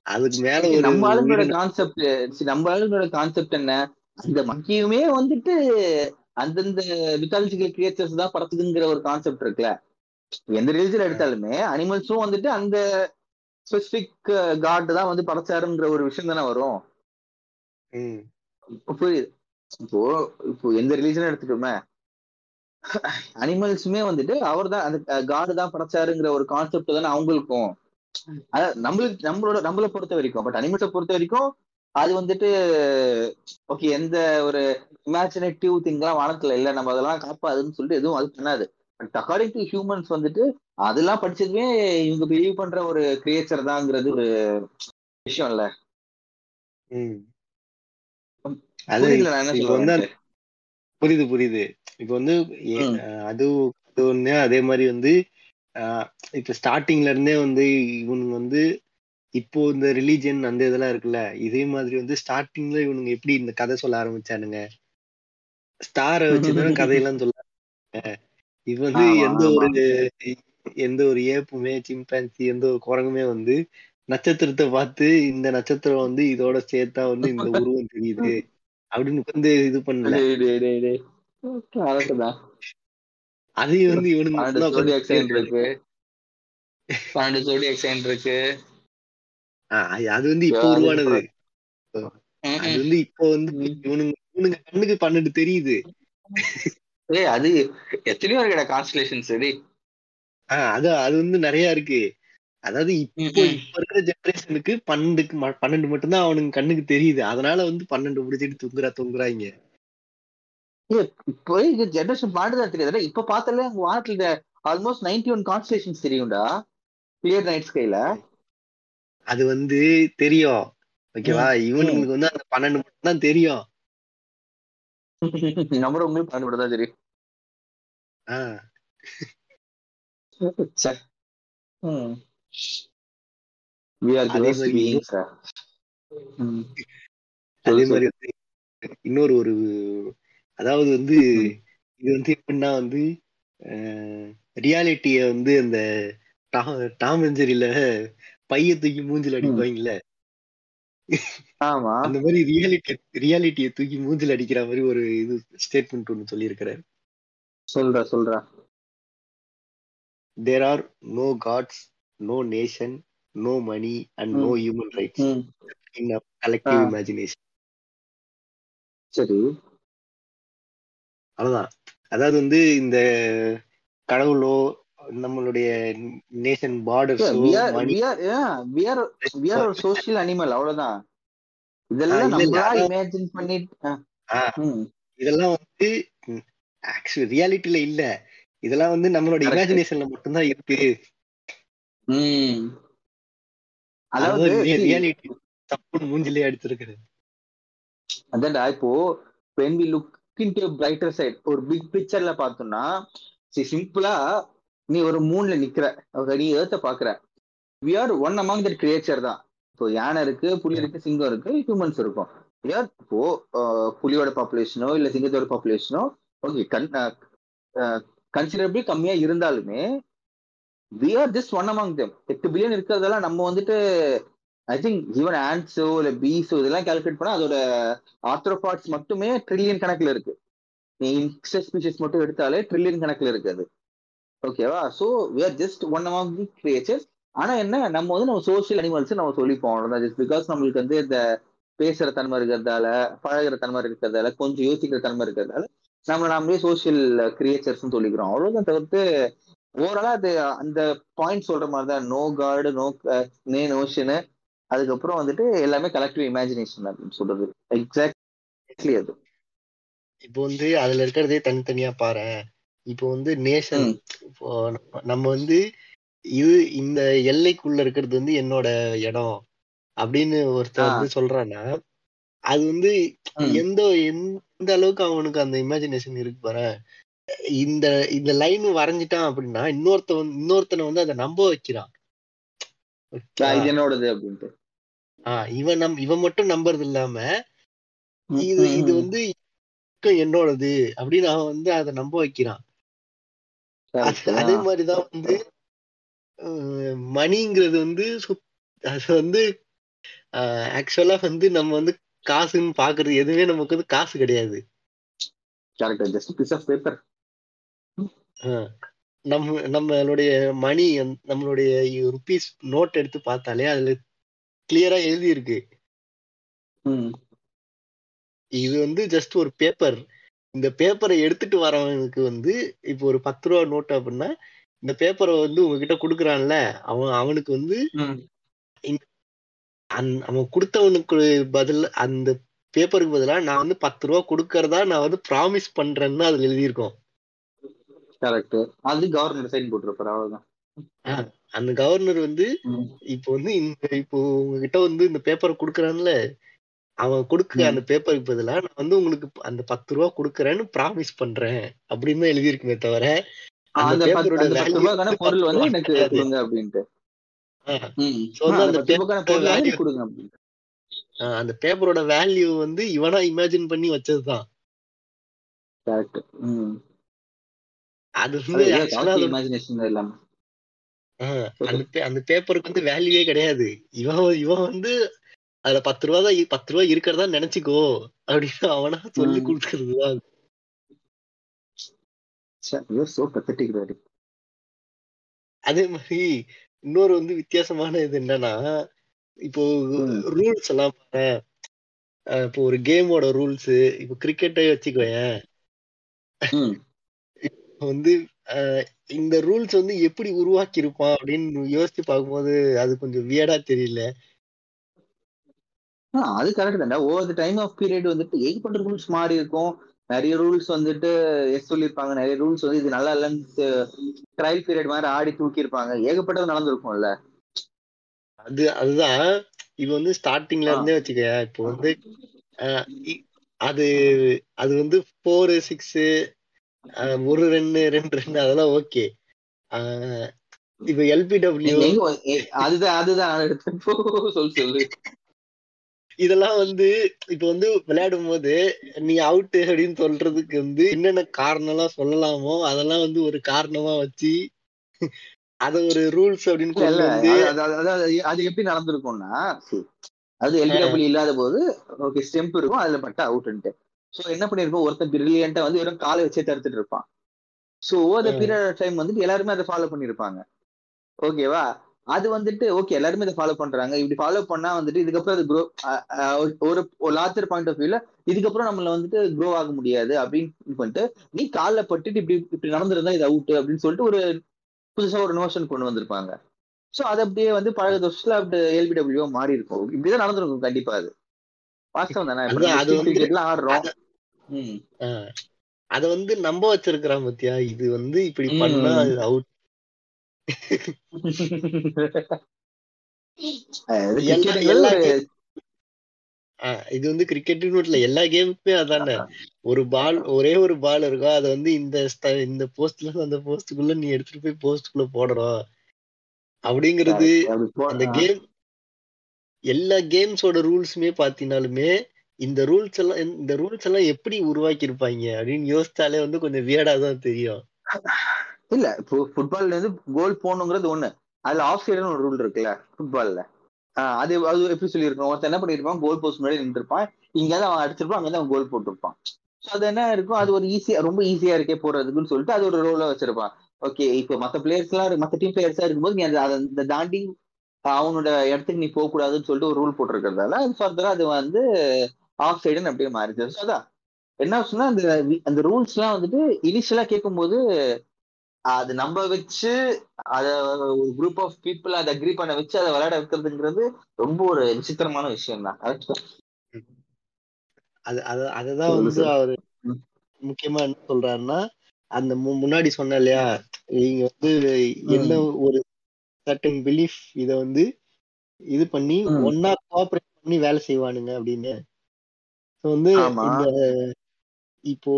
அதுக்கு மேல நம்ம ஆளுங்களோட கான்செப்ட் நம்ம ஆளுங்களோட கான்செப்ட் என்ன? அந்த மங்கியுமே வந்துட்டு அந்தந்த மித்தாலஜிக்கல் கிரியேச்சர்ஸ் தான் பறக்குதுங்கிற ஒரு கான்செப்ட் இருக்குல்ல? எந்த ரிலிஜன் எடுத்தாலுமே அனிமல்ஸும் வந்துட்டு அந்த ஸ்பெசிபிக் காட் தான் வந்து படைச்சாருங்கிற ஒரு விஷயம் தானே வரும். புரியுது. இப்போ இப்போ எந்த ரிலீஜன் எடுத்துட்டோமே அனிமல்ஸுமே வந்துட்டு அவர் தான் அந்த காடு தான் படைச்சாருங்கிற ஒரு கான்செப்ட் தானே அவங்களுக்கும். அதான் நம்மளுக்கு நம்மளோட நம்மளை பொறுத்த வரைக்கும் பட் அனிமல்ஸை பொறுத்த வரைக்கும் அது வந்துட்டு ஓகே எந்த ஒரு இமேஜினேட்டிவ் திங்லாம் வானத்துல இல்ல நம்ம அதெல்லாம் காப்பாதுன்னு சொல்லிட்டு எதுவும் அது பண்ணாது. அக்கார்டிங் டு ஹியூமன்ஸ் வந்துட்டு அதெல்லாம் படிச்சதுமே இவங்க பிலீவ் பண்ற ஒரு கிரியேச்சர் தாங்கிறது ஒரு விஷயம் இல்ல புரியுது புரியுது. இப்ப வந்து அது ஒண்ணு அதே மாதிரி வந்து இப்ப ஸ்டார்டிங்ல இருந்தே வந்து இவனுங்க வந்து இப்போ இந்த ரிலீஜன் அந்த இதெல்லாம் இருக்குல்ல இதே மாதிரி வந்து ஸ்டார்டிங்ல இவனுங்க எப்படி இந்த கதை சொல்ல ஆரம்பிச்சானுங்க? ஸ்டாரை வச்சுதான் கதையெல்லாம் சொல்ல இது வந்து எந்த. ஒரு எந்த ஒரு ஏப்புமே சிம்பான்சி எந்த ஒரு குரங்குமே வந்து நட்சத்திரத்தை பார்த்து இந்த நட்சத்திரம் வந்து இதோட சேர்த்தா வந்து இந்த உருவம் தெரியுது அப்படின்னு வந்து இது பண்ணல. அதையும் வந்து பன்னெண்டு உட்கார்ந்து இருக்கு அது வந்து இப்போ உருவானது அது. வந்து இப்போ வந்து. இவனுங்க இவனுங்க கண்ணுக்கு பன்னெண்டு தெரியுது ஏய் அது எத்தனையோ இருக்குடா கான்ஸ்டலேஷன்ஸ் டேய். ஆஹ் அது அது வந்து நிறைய இருக்கு. அதாவது இப்போ. இப்ப இருக்கிற ஜெனரேஷனுக்கு பன்னெண்டுக்கு பன்னெண்டு மட்டும்தான் அவனுக்கு கண்ணுக்கு தெரியுது. அதனால வந்து பன்னெண்டு முடிச்சிட்டு தொங்குறா தொங்குறாங்க. இப்போ இது ஜெனரேஷன் பாடுதான் தெரியாதுடா இப்ப பார்த்தாலே அங்க வானத்துல ஆல்மோஸ்ட் நைன்டி ஒன் கான்ஸ்டலேஷன்ஸ் தெரியும்டா. கிளியர் நைட் ஸ்கைல அது வந்து தெரியும். ஓகேவா? இவனுங்களுக்கு வந்து அந்த பன்னெண்டு மட்டும் தான் தெரியும். நம்புறவங்களும் பன்னெண்டு தான் தெரியும் ஆஹ் ச்சே. ம். We are அதே மாதிரி இன்னொரு ஒரு அதாவது வந்து. இது வந்து எப்படின்னா வந்து ரியாலிட்டிய வந்து அந்த டாம் அண்ட் ஜெரில பைய தூக்கி மூஞ்சில அடிப்பாங்கல்ல ஆமா. அந்த மாதிரி ரியாலிட்டி ரியாலிட்டிய தூக்கி மூஞ்சில அடிக்கிற மாதிரி ஒரு இது ஸ்டேட்மெண்ட் ஒன்னு சொல்லியிருக்கிறாரு. சொல்ற சொல்ற. There are no gods no nation no money and no human rights. In collective. Imagination சரி. அவ்வளவுதான். அதாவது வந்து இந்த கடவுளோ நம்மளுடைய நேஷன் பார்டர்ஸோ yeah, we are- we are ஒரு social animal, அவ்வளவுதான். இதெல்லாம் இமேஜின் பண்ணி ஆ, ஆ, ம். இதெல்லாம் வந்து ம், ரியாலிட்டில இல்ல. இதெல்லாம் வந்து நம்மளோட. இமேஜினேஷன்ல மட்டும்தான் இருக்கு. அதாவது ரியாலிட்டி மூஞ்சிலே அடிச்சிருக்கிறது அதான்டா இப்போ when we look into a brighter side ஒரு பிக் பிக்சர்ல பார்த்தோம்னா சிம்பிளா நீ ஒரு மூன்ல நிக்கிற. நீ ஏத்த பாக்குற we are one among that creature தான் இப்போ யானை இருக்கு புலி இருக்கு சிங்கம் இருக்கு ஹியூமன்ஸ் இருக்கும். We இப்போ புலியோட பாப்புலேஷனோ இல்ல சிங்கத்தோட பாப்புலேஷனோ ஓகே கன் கன்சிடரபிளி கம்மியா இருந்தாலுமே we are just one among them. எட்டு பில்லியன் இருக்கிறதெல்லாம் நம்ம வந்துட்டு ஐ திங்க் ஈவன் ஆண்ட்ஸோ இல்ல பீஸோ இதெல்லாம் கால்குலேட் பண்ணா அதோட ஆர்த்ரோபாட்ஸ் மட்டுமே ட்ரில்லியன் கணக்குல இருக்கு. நீ ஸ்பீஷஸ் மட்டும் எடுத்தாலே ட்ரில்லியன் கணக்குல இருக்கு அது ஓகேவா so we are just one among the creatures ஆனா என்ன நம்ம வந்து நம்ம சோஷியல் அனிமல்ஸ் நம்ம சொல்லிப்போம். அவ்வளவுதான். ஜஸ்ட் பிகாஸ் நம்மளுக்கு வந்து இந்த பேசுற தன்மை இருக்கிறதால பழகுற தன்மை இருக்கிறதால கொஞ்சம் யோசிக்கிற தன்மை இருக்கிறதால நம்ம நாமளே சோஷியல் கிரியேச்சர்ஸ் சொல்லிக்கிறோம். அவ்வளவுதான் தவிர்த்து ஓவராலா அது அந்த பாயிண்ட் சொல்ற மாதிரி தான் நோ கார்டு நோ நே நோஷனு அதுக்கப்புறம் வந்துட்டு எல்லாமே கலெக்டிவ் இமேஜினேஷன் அப்படின்னு சொல்றது. எக்ஸாக்ட்லி அது. இப்போ வந்து அதுல இருக்கிறதே தனித்தனியா பாரு இப்போ வந்து நேஷன் நம்ம வந்து இது இந்த எல்லைக்குள்ள இருக்கிறது வந்து என்னோட இடம் அப்படின்னு ஒருத்தர். வந்து சொல்றான்னா அது வந்து. எந்த எந்த அளவுக்கு அவனுக்கு அந்த இமேஜினேஷன் இருக்கு பாரு இந்த இந்த லைன் வரைஞ்சிட்டான் அப்படின்னா இன்னொருத்த வந்து இன்னொருத்தனை வந்து அதை நம்ப வைக்கிறான் இது என்னோடது அப்படின்ட்டு ஆஹ் இவன் நம் இவன் மட்டும் நம்புறது இல்லாம இது இது. வந்து என்னோடது அப்படின்னு அவன் வந்து அதை நம்ப வைக்கிறான். அது-. மாதிரிதான் வந்து மணிங்கிறது வந்து அது வந்து ஆக்சுவலா வந்து நம்ம வந்து காசுன்னு பாக்குறது எதுவுமே நமக்கு வந்து காசு கிடையாது. நம்ம நம்மளுடைய மணி நம்மளுடைய ருபீஸ் நோட் எடுத்து பார்த்தாலே அதுல கிளியரா எழுதி இருக்கு. இது வந்து ஜஸ்ட் ஒரு பேப்பர் இந்த பேப்பரை எடுத்துட்டு வரவனுக்கு வந்து இப்போ ஒரு பத்து ரூபா நோட்டு அப்படின்னா இந்த பேப்பரை வந்து உங்ககிட்ட குடுக்குறான்ல அவன் அவனுக்கு வந்து அவன் கொடுத்தவனுக்கு பதில் அந்த பேப்பருக்கு பதிலா நான் வந்து பத்து ரூபா கொடுக்கறதா நான் வந்து ப்ராமிஸ் பண்றேன்னு அதுல எழுதியிருக்கோம் Correct. அது கவர்மெண்ட் சைன் போட்டிருப்பாரு அவ்வளவுதான் அந்த கவர்னர் வந்து. இப்போ வந்து இந்த இப்போ உங்ககிட்ட வந்து இந்த பேப்பரை கொடுக்குறான்ல அவன் கொடுக்க. அந்த பேப்பருக்கு பதிலா நான் வந்து உங்களுக்கு அந்த பத்து ரூபா கொடுக்கறேன்னு ப்ராமிஸ் பண்றேன் அப்படின்னு தான் எழுதியிருக்குமே தவிர அந்த பத்து பொருள் வந்து எனக்கு. கொடுங்க அப்படின்ட்டு. அந்த பேப்பரோட வேல்யூ வந்து இவனா இமேஜின் பண்ணி வச்சதுதான். அது வந்து அந்த பேப்பருக்கு வந்து வேல்யூவே கிடையாது. இவன் இவன் வந்து அதுல பத்து ரூபா தான் பத்து ரூபா இருக்கிறதா நினைச்சுக்கோ. அப்படின்னு அவனா சொல்லி ம். தான் சோ பத்தட்டிக் அதே. மாதிரி இன்னொரு வந்து வித்தியாசமான இது என்னன்னா இப்போ. ரூல்ஸ் எல்லாம் இப்போ ஒரு கேமோட ரூல்ஸ் இப்போ கிரிக்கெட்டே வச்சுக்கோயேன். வந்து இந்த ரூல்ஸ் வந்து எப்படி உருவாக்கி இருப்பான் அப்படின்னு யோசிச்சு பார்க்கும்போது அது கொஞ்சம் வியடா தெரியல. அது கரெக்ட் தான்டா. ஓவர் டைம் ஆஃப் பீரியட் வந்துட்டு ஏகப்பட்ட ரூல்ஸ் மாறி இருக்கும் நிறைய ரூல்ஸ் வந்துட்டு எஸ் சொல்லியிருப்பாங்க. நிறைய ரூல்ஸ் வந்து இது நல்லா இல்லைன்னு ட்ரையல் பீரியட் மாதிரி ஆடி தூக்கி இருப்பாங்க ஏகப்பட்டது நடந்திருக்கும்ல. அது அதுதான். இது வந்து ஸ்டார்டிங்ல. இருந்தே வச்சுக்க. இப்போ வந்து அது அது வந்து ஃபோரு சிக்ஸ் ஒரு ரெண்டு ரெண்டு ரெண்டு அதெல்லாம் ஓகே இப்போ எல்பிடபிள்யூ அதுதான் அதுதான். சொல்லு சொல்லு. இதெல்லாம் வந்து இப்போ வந்து விளையாடும் போது நீ அவுட் அப்படின்னு சொல்றதுக்கு வந்து என்னென்ன காரணம் எல்லாம் சொல்லலாமோ அதெல்லாம் வந்து ஒரு காரணமா வச்சு அத ஒரு ரூல்ஸ் அப்படின்னு கொண்டு வந்து அது- எப்படி நடந்திருக்கும்னா அது எல்பிடபிள்யூ இல்லாத போது ஓகே ஸ்டெம்ப் இருக்கும் அதுல பட்டா அவுட்ன்ட்டு சோ என்ன பண்ணிருக்கோம் ஒருத்தன் பிரில்லியண்டா வந்து வெறும் காலை வச்சே தடுத்துட்டு இருப்பான். So over the. Period time வந்துட்டு எல்லாருமே அதை ஃபாலோ பண்ணிருப்பாங்க ஓகேவா அது வந்துட்டு ஓகே எல்லாருமே இதை ஃபாலோ பண்றாங்க. இப்படி ஃபாலோ பண்ணா வந்துட்டு இதுக்கப்புறம் அது க்ரோ ஒரு ஒரு லார்ஜர் பாயிண்ட் ஆஃப் வியூல இதுக்கப்புறம் நம்மள வந்துட்டு க்ரோ ஆக முடியாது அப்படின்னு பண்ணிட்டு நீ காலில் பட்டுட்டு இப்படி இப்படி நடந்திருந்தா இது அவுட் அப்படின்னு சொல்லிட்டு ஒரு புதுசா ஒரு நோஷன் கொண்டு வந்திருப்பாங்க. சோ அது அப்படியே வந்து பழக வருஷத்துல அப்படி எல்பிடபிள்யூ மாறி இருக்கும். இப்படிதான் நடந்திருக்கும் கண்டிப்பா அது. வாஸ்தவம் தானே? அது ஆடுறோம். அத வந்து நம்ப வச்சிருக்கிறான் பாத்தியா? இது வந்து இப்படி. பண்ணா அவுட் இது வந்து கிரிக்கெட்னு இல்ல எல்லா கேமுக்குமே அதானே? ஒரு பால் ஒரே ஒரு பால் இருக்கும். அத வந்து இந்த இந்த போஸ்ட்ல அந்த போஸ்டுக்குள்ள நீ எடுத்துட்டு போய் போஸ்டுக்குள்ள போடணும் அப்படிங்கிறது அந்த. கேம் எல்லா கேம்ஸோட ரூல்ஸுமே பாத்தீங்கன்னாலுமே இந்த ரூல்ஸ் எல்லாம் இந்த ரூல்ஸ் எல்லாம் எப்படி உருவாக்கி இருப்பாங்க அப்படின்னு யோசிச்சாலே வந்து கொஞ்சம் வியடா தான் தெரியும். இல்ல இப்போ ஃபுட்பால்ல இருந்து கோல் போடணுங்கிறது ஒண்ணு. அதுல ஆஃப் சைடுன்னு ஒரு ரூல் இருக்குல்ல ஃபுட்பால்ல அது அது எப்படி சொல்லியிருக்கோம்? ஒருத்தன் என்ன பண்ணிருப்பான் கோல் போஸ்ட் முன்னாடி நின்றுருப்பான் இங்கேயாவது தான் அவன் அடிச்சிருப்பான் அங்கே அவன் கோல் போட்டிருப்பான். ஸோ அது என்ன இருக்கும்? அது ஒரு ஈஸியா ரொம்ப ஈஸியா இருக்கே போடுறதுக்குன்னு சொல்லிட்டு அது ஒரு ரோலா வச்சிருப்பான். ஓகே இப்போ மற்ற பிளேயர்ஸ் எல்லாம் டீம் பிளேயர்ஸா இருக்கும்போது நீ அதை தாண்டி அவனோட இடத்துக்கு நீ போகக்கூடாதுன்னு சொல்லிட்டு ஒரு ரூல் போட்டிருக்கிறதால அது ஃபர்தரா அது வந்து ஆஃப் சைடுன்னு அப்படியே மாறிடுச்சு. ஸோ அதான். என்ன சொன்னா அந்த அந்த ரூல்ஸ்லாம் வந்துட்டு இனிஷியலா கேட்கும்போது அது நம்ப வச்சு அத ஒரு குரூப் ஆஃப் பீப்புள் அதை அக்ரி பண்ண வச்சு அதை விளையாட வைக்கிறதுங்கிறது ரொம்ப ஒரு விசித்திரமான விஷயம் தான் அது அது அததான் வந்து. அவரு. முக்கியமா என்ன சொல்றாருன்னா அந்த முன்னாடி சொன்ன இல்லையா நீங்க வந்து என்ன ஒரு சர்டன் பிலீஃப் இத வந்து இது பண்ணி. ஒன்னா கோஆபரேட் பண்ணி வேலை செய்வானுங்க அப்படின்னு வந்து. இந்த இப்போ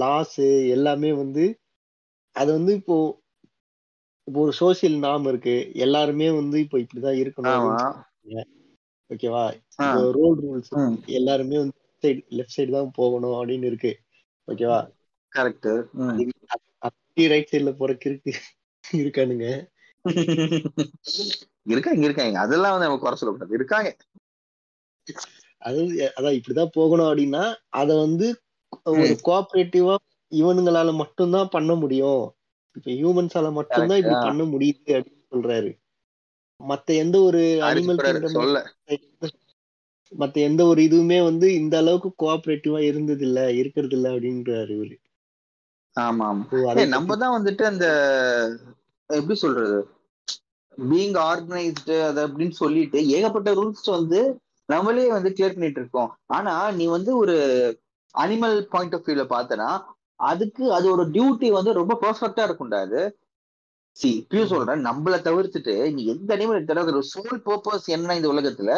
லாஸ் எல்லாமே வந்து அது வந்து இப்போ இப்போ ஒரு சோசியல் நார்ம் இருக்கு. எல்லாருமே வந்து இப்போ இப்படிதான் இருக்கணும் ஓகேவா? Role rules. எல்லாருமே வந்து சைடு லெஃப்ட் சைடு தான் போகணும் அப்படின்னு இருக்கு. ஓகேவா? கரெக்ட் அப்படி ரைட் சைடுல போறக்கு இருக்கு இருக்கானுங்க. இருக்காங்க இருக்காங்க. அதெல்லாம் வந்து நம்ம குறை சொல்லக்கூடாது. இருக்காங்க. அதாவது அதான் இப்படிதான் போகணும் அப்படின்னா அத வந்து ஒரு கோஆபரேட்டிவா இவனுங்களால மட்டும்தான் பண்ண முடியும். இப்ப ஹியூமன்ஸால மட்டும்தான் இப்படி. பண்ண முடியுது அப்படின்னு சொல்றாரு. மத்த எந்த ஒரு அனிமல் மத்த எந்த ஒரு இதுவுமே வந்து இந்த அளவுக்கு கோஆபரேட்டிவா இருந்தது இல்ல இருக்கிறது இல்ல அப்படின்றாரு இவரு ஆமா ஆமா நம்ம தான் வந்துட்டு அந்த எப்படி சொல்றது? பீங் ஆர்கனைஸ்டு அது அப்படின்னு சொல்லிட்டு ஏகப்பட்ட ரூல்ஸ் வந்து நம்மளே வந்து கிளியர் பண்ணிட்டு இருக்கோம். ஆனா நீ வந்து ஒரு அனிமல் பாயிண்ட் ஆஃப் வியூல பார்த்தனா அதுக்கு அது ஒரு டியூட்டி வந்து ரொம்ப பெர்ஃபெக்டா இருக்கும்டா அது. சி இப்பயும் சொல்றேன் நம்மள தவிர்த்துட்டு நீ எந்த அனிமல் எடுத்தாலும் அதோட சோல் பர்பஸ் என்ன இந்த உலகத்துல?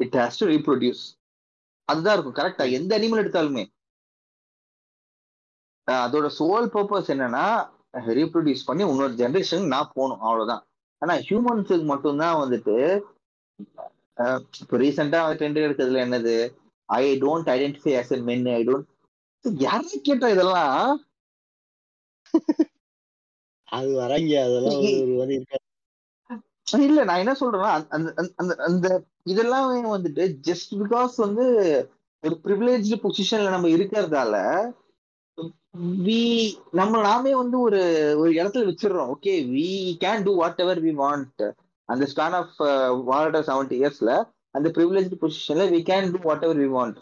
இட் ஹாஸ் டு ரீப்ரொடியூஸ் அதுதான் இருக்கும் கரெக்டா எந்த அனிமல் எடுத்தாலுமே. அதோட சோல் பர்பஸ் என்னன்னா ரீப்ரொடியூஸ் பண்ணி இன்னொரு ஜென்ரேஷன் நான் போகணும் அவ்வளவுதான். ஆனா ஹியூமன்ஸுக்கு மட்டும்தான் வந்துட்டு இப்போ ரீசெண்டா ட்ரெண்ட் எடுக்கிறதுல என்னது? I don't identify as a men I don't யாரும் கேட்டா இதெல்லாம்? அது வராங்க அதெல்லாம் இல்ல நான் என்ன சொல்றேன்னா அந்த அந்த- அந்த அந்த இதெல்லாம் வந்துட்டு ஜஸ்ட் பிகாஸ் வந்து ஒரு ப்ரிவிலேஜ் பொசிஷன்ல நம்ம இருக்கிறதால வி நம்ம நாமே வந்து ஒரு ஒரு இடத்துல வச்சிடுறோம். Okay we can do whatever we want அந்த ஸ்பேன் ஆஃப் வாட் செவன்டி இயர்ஸ்ல அந்த ப்ரிவிலேஜ் பொசிஷன்ல we can do whatever we want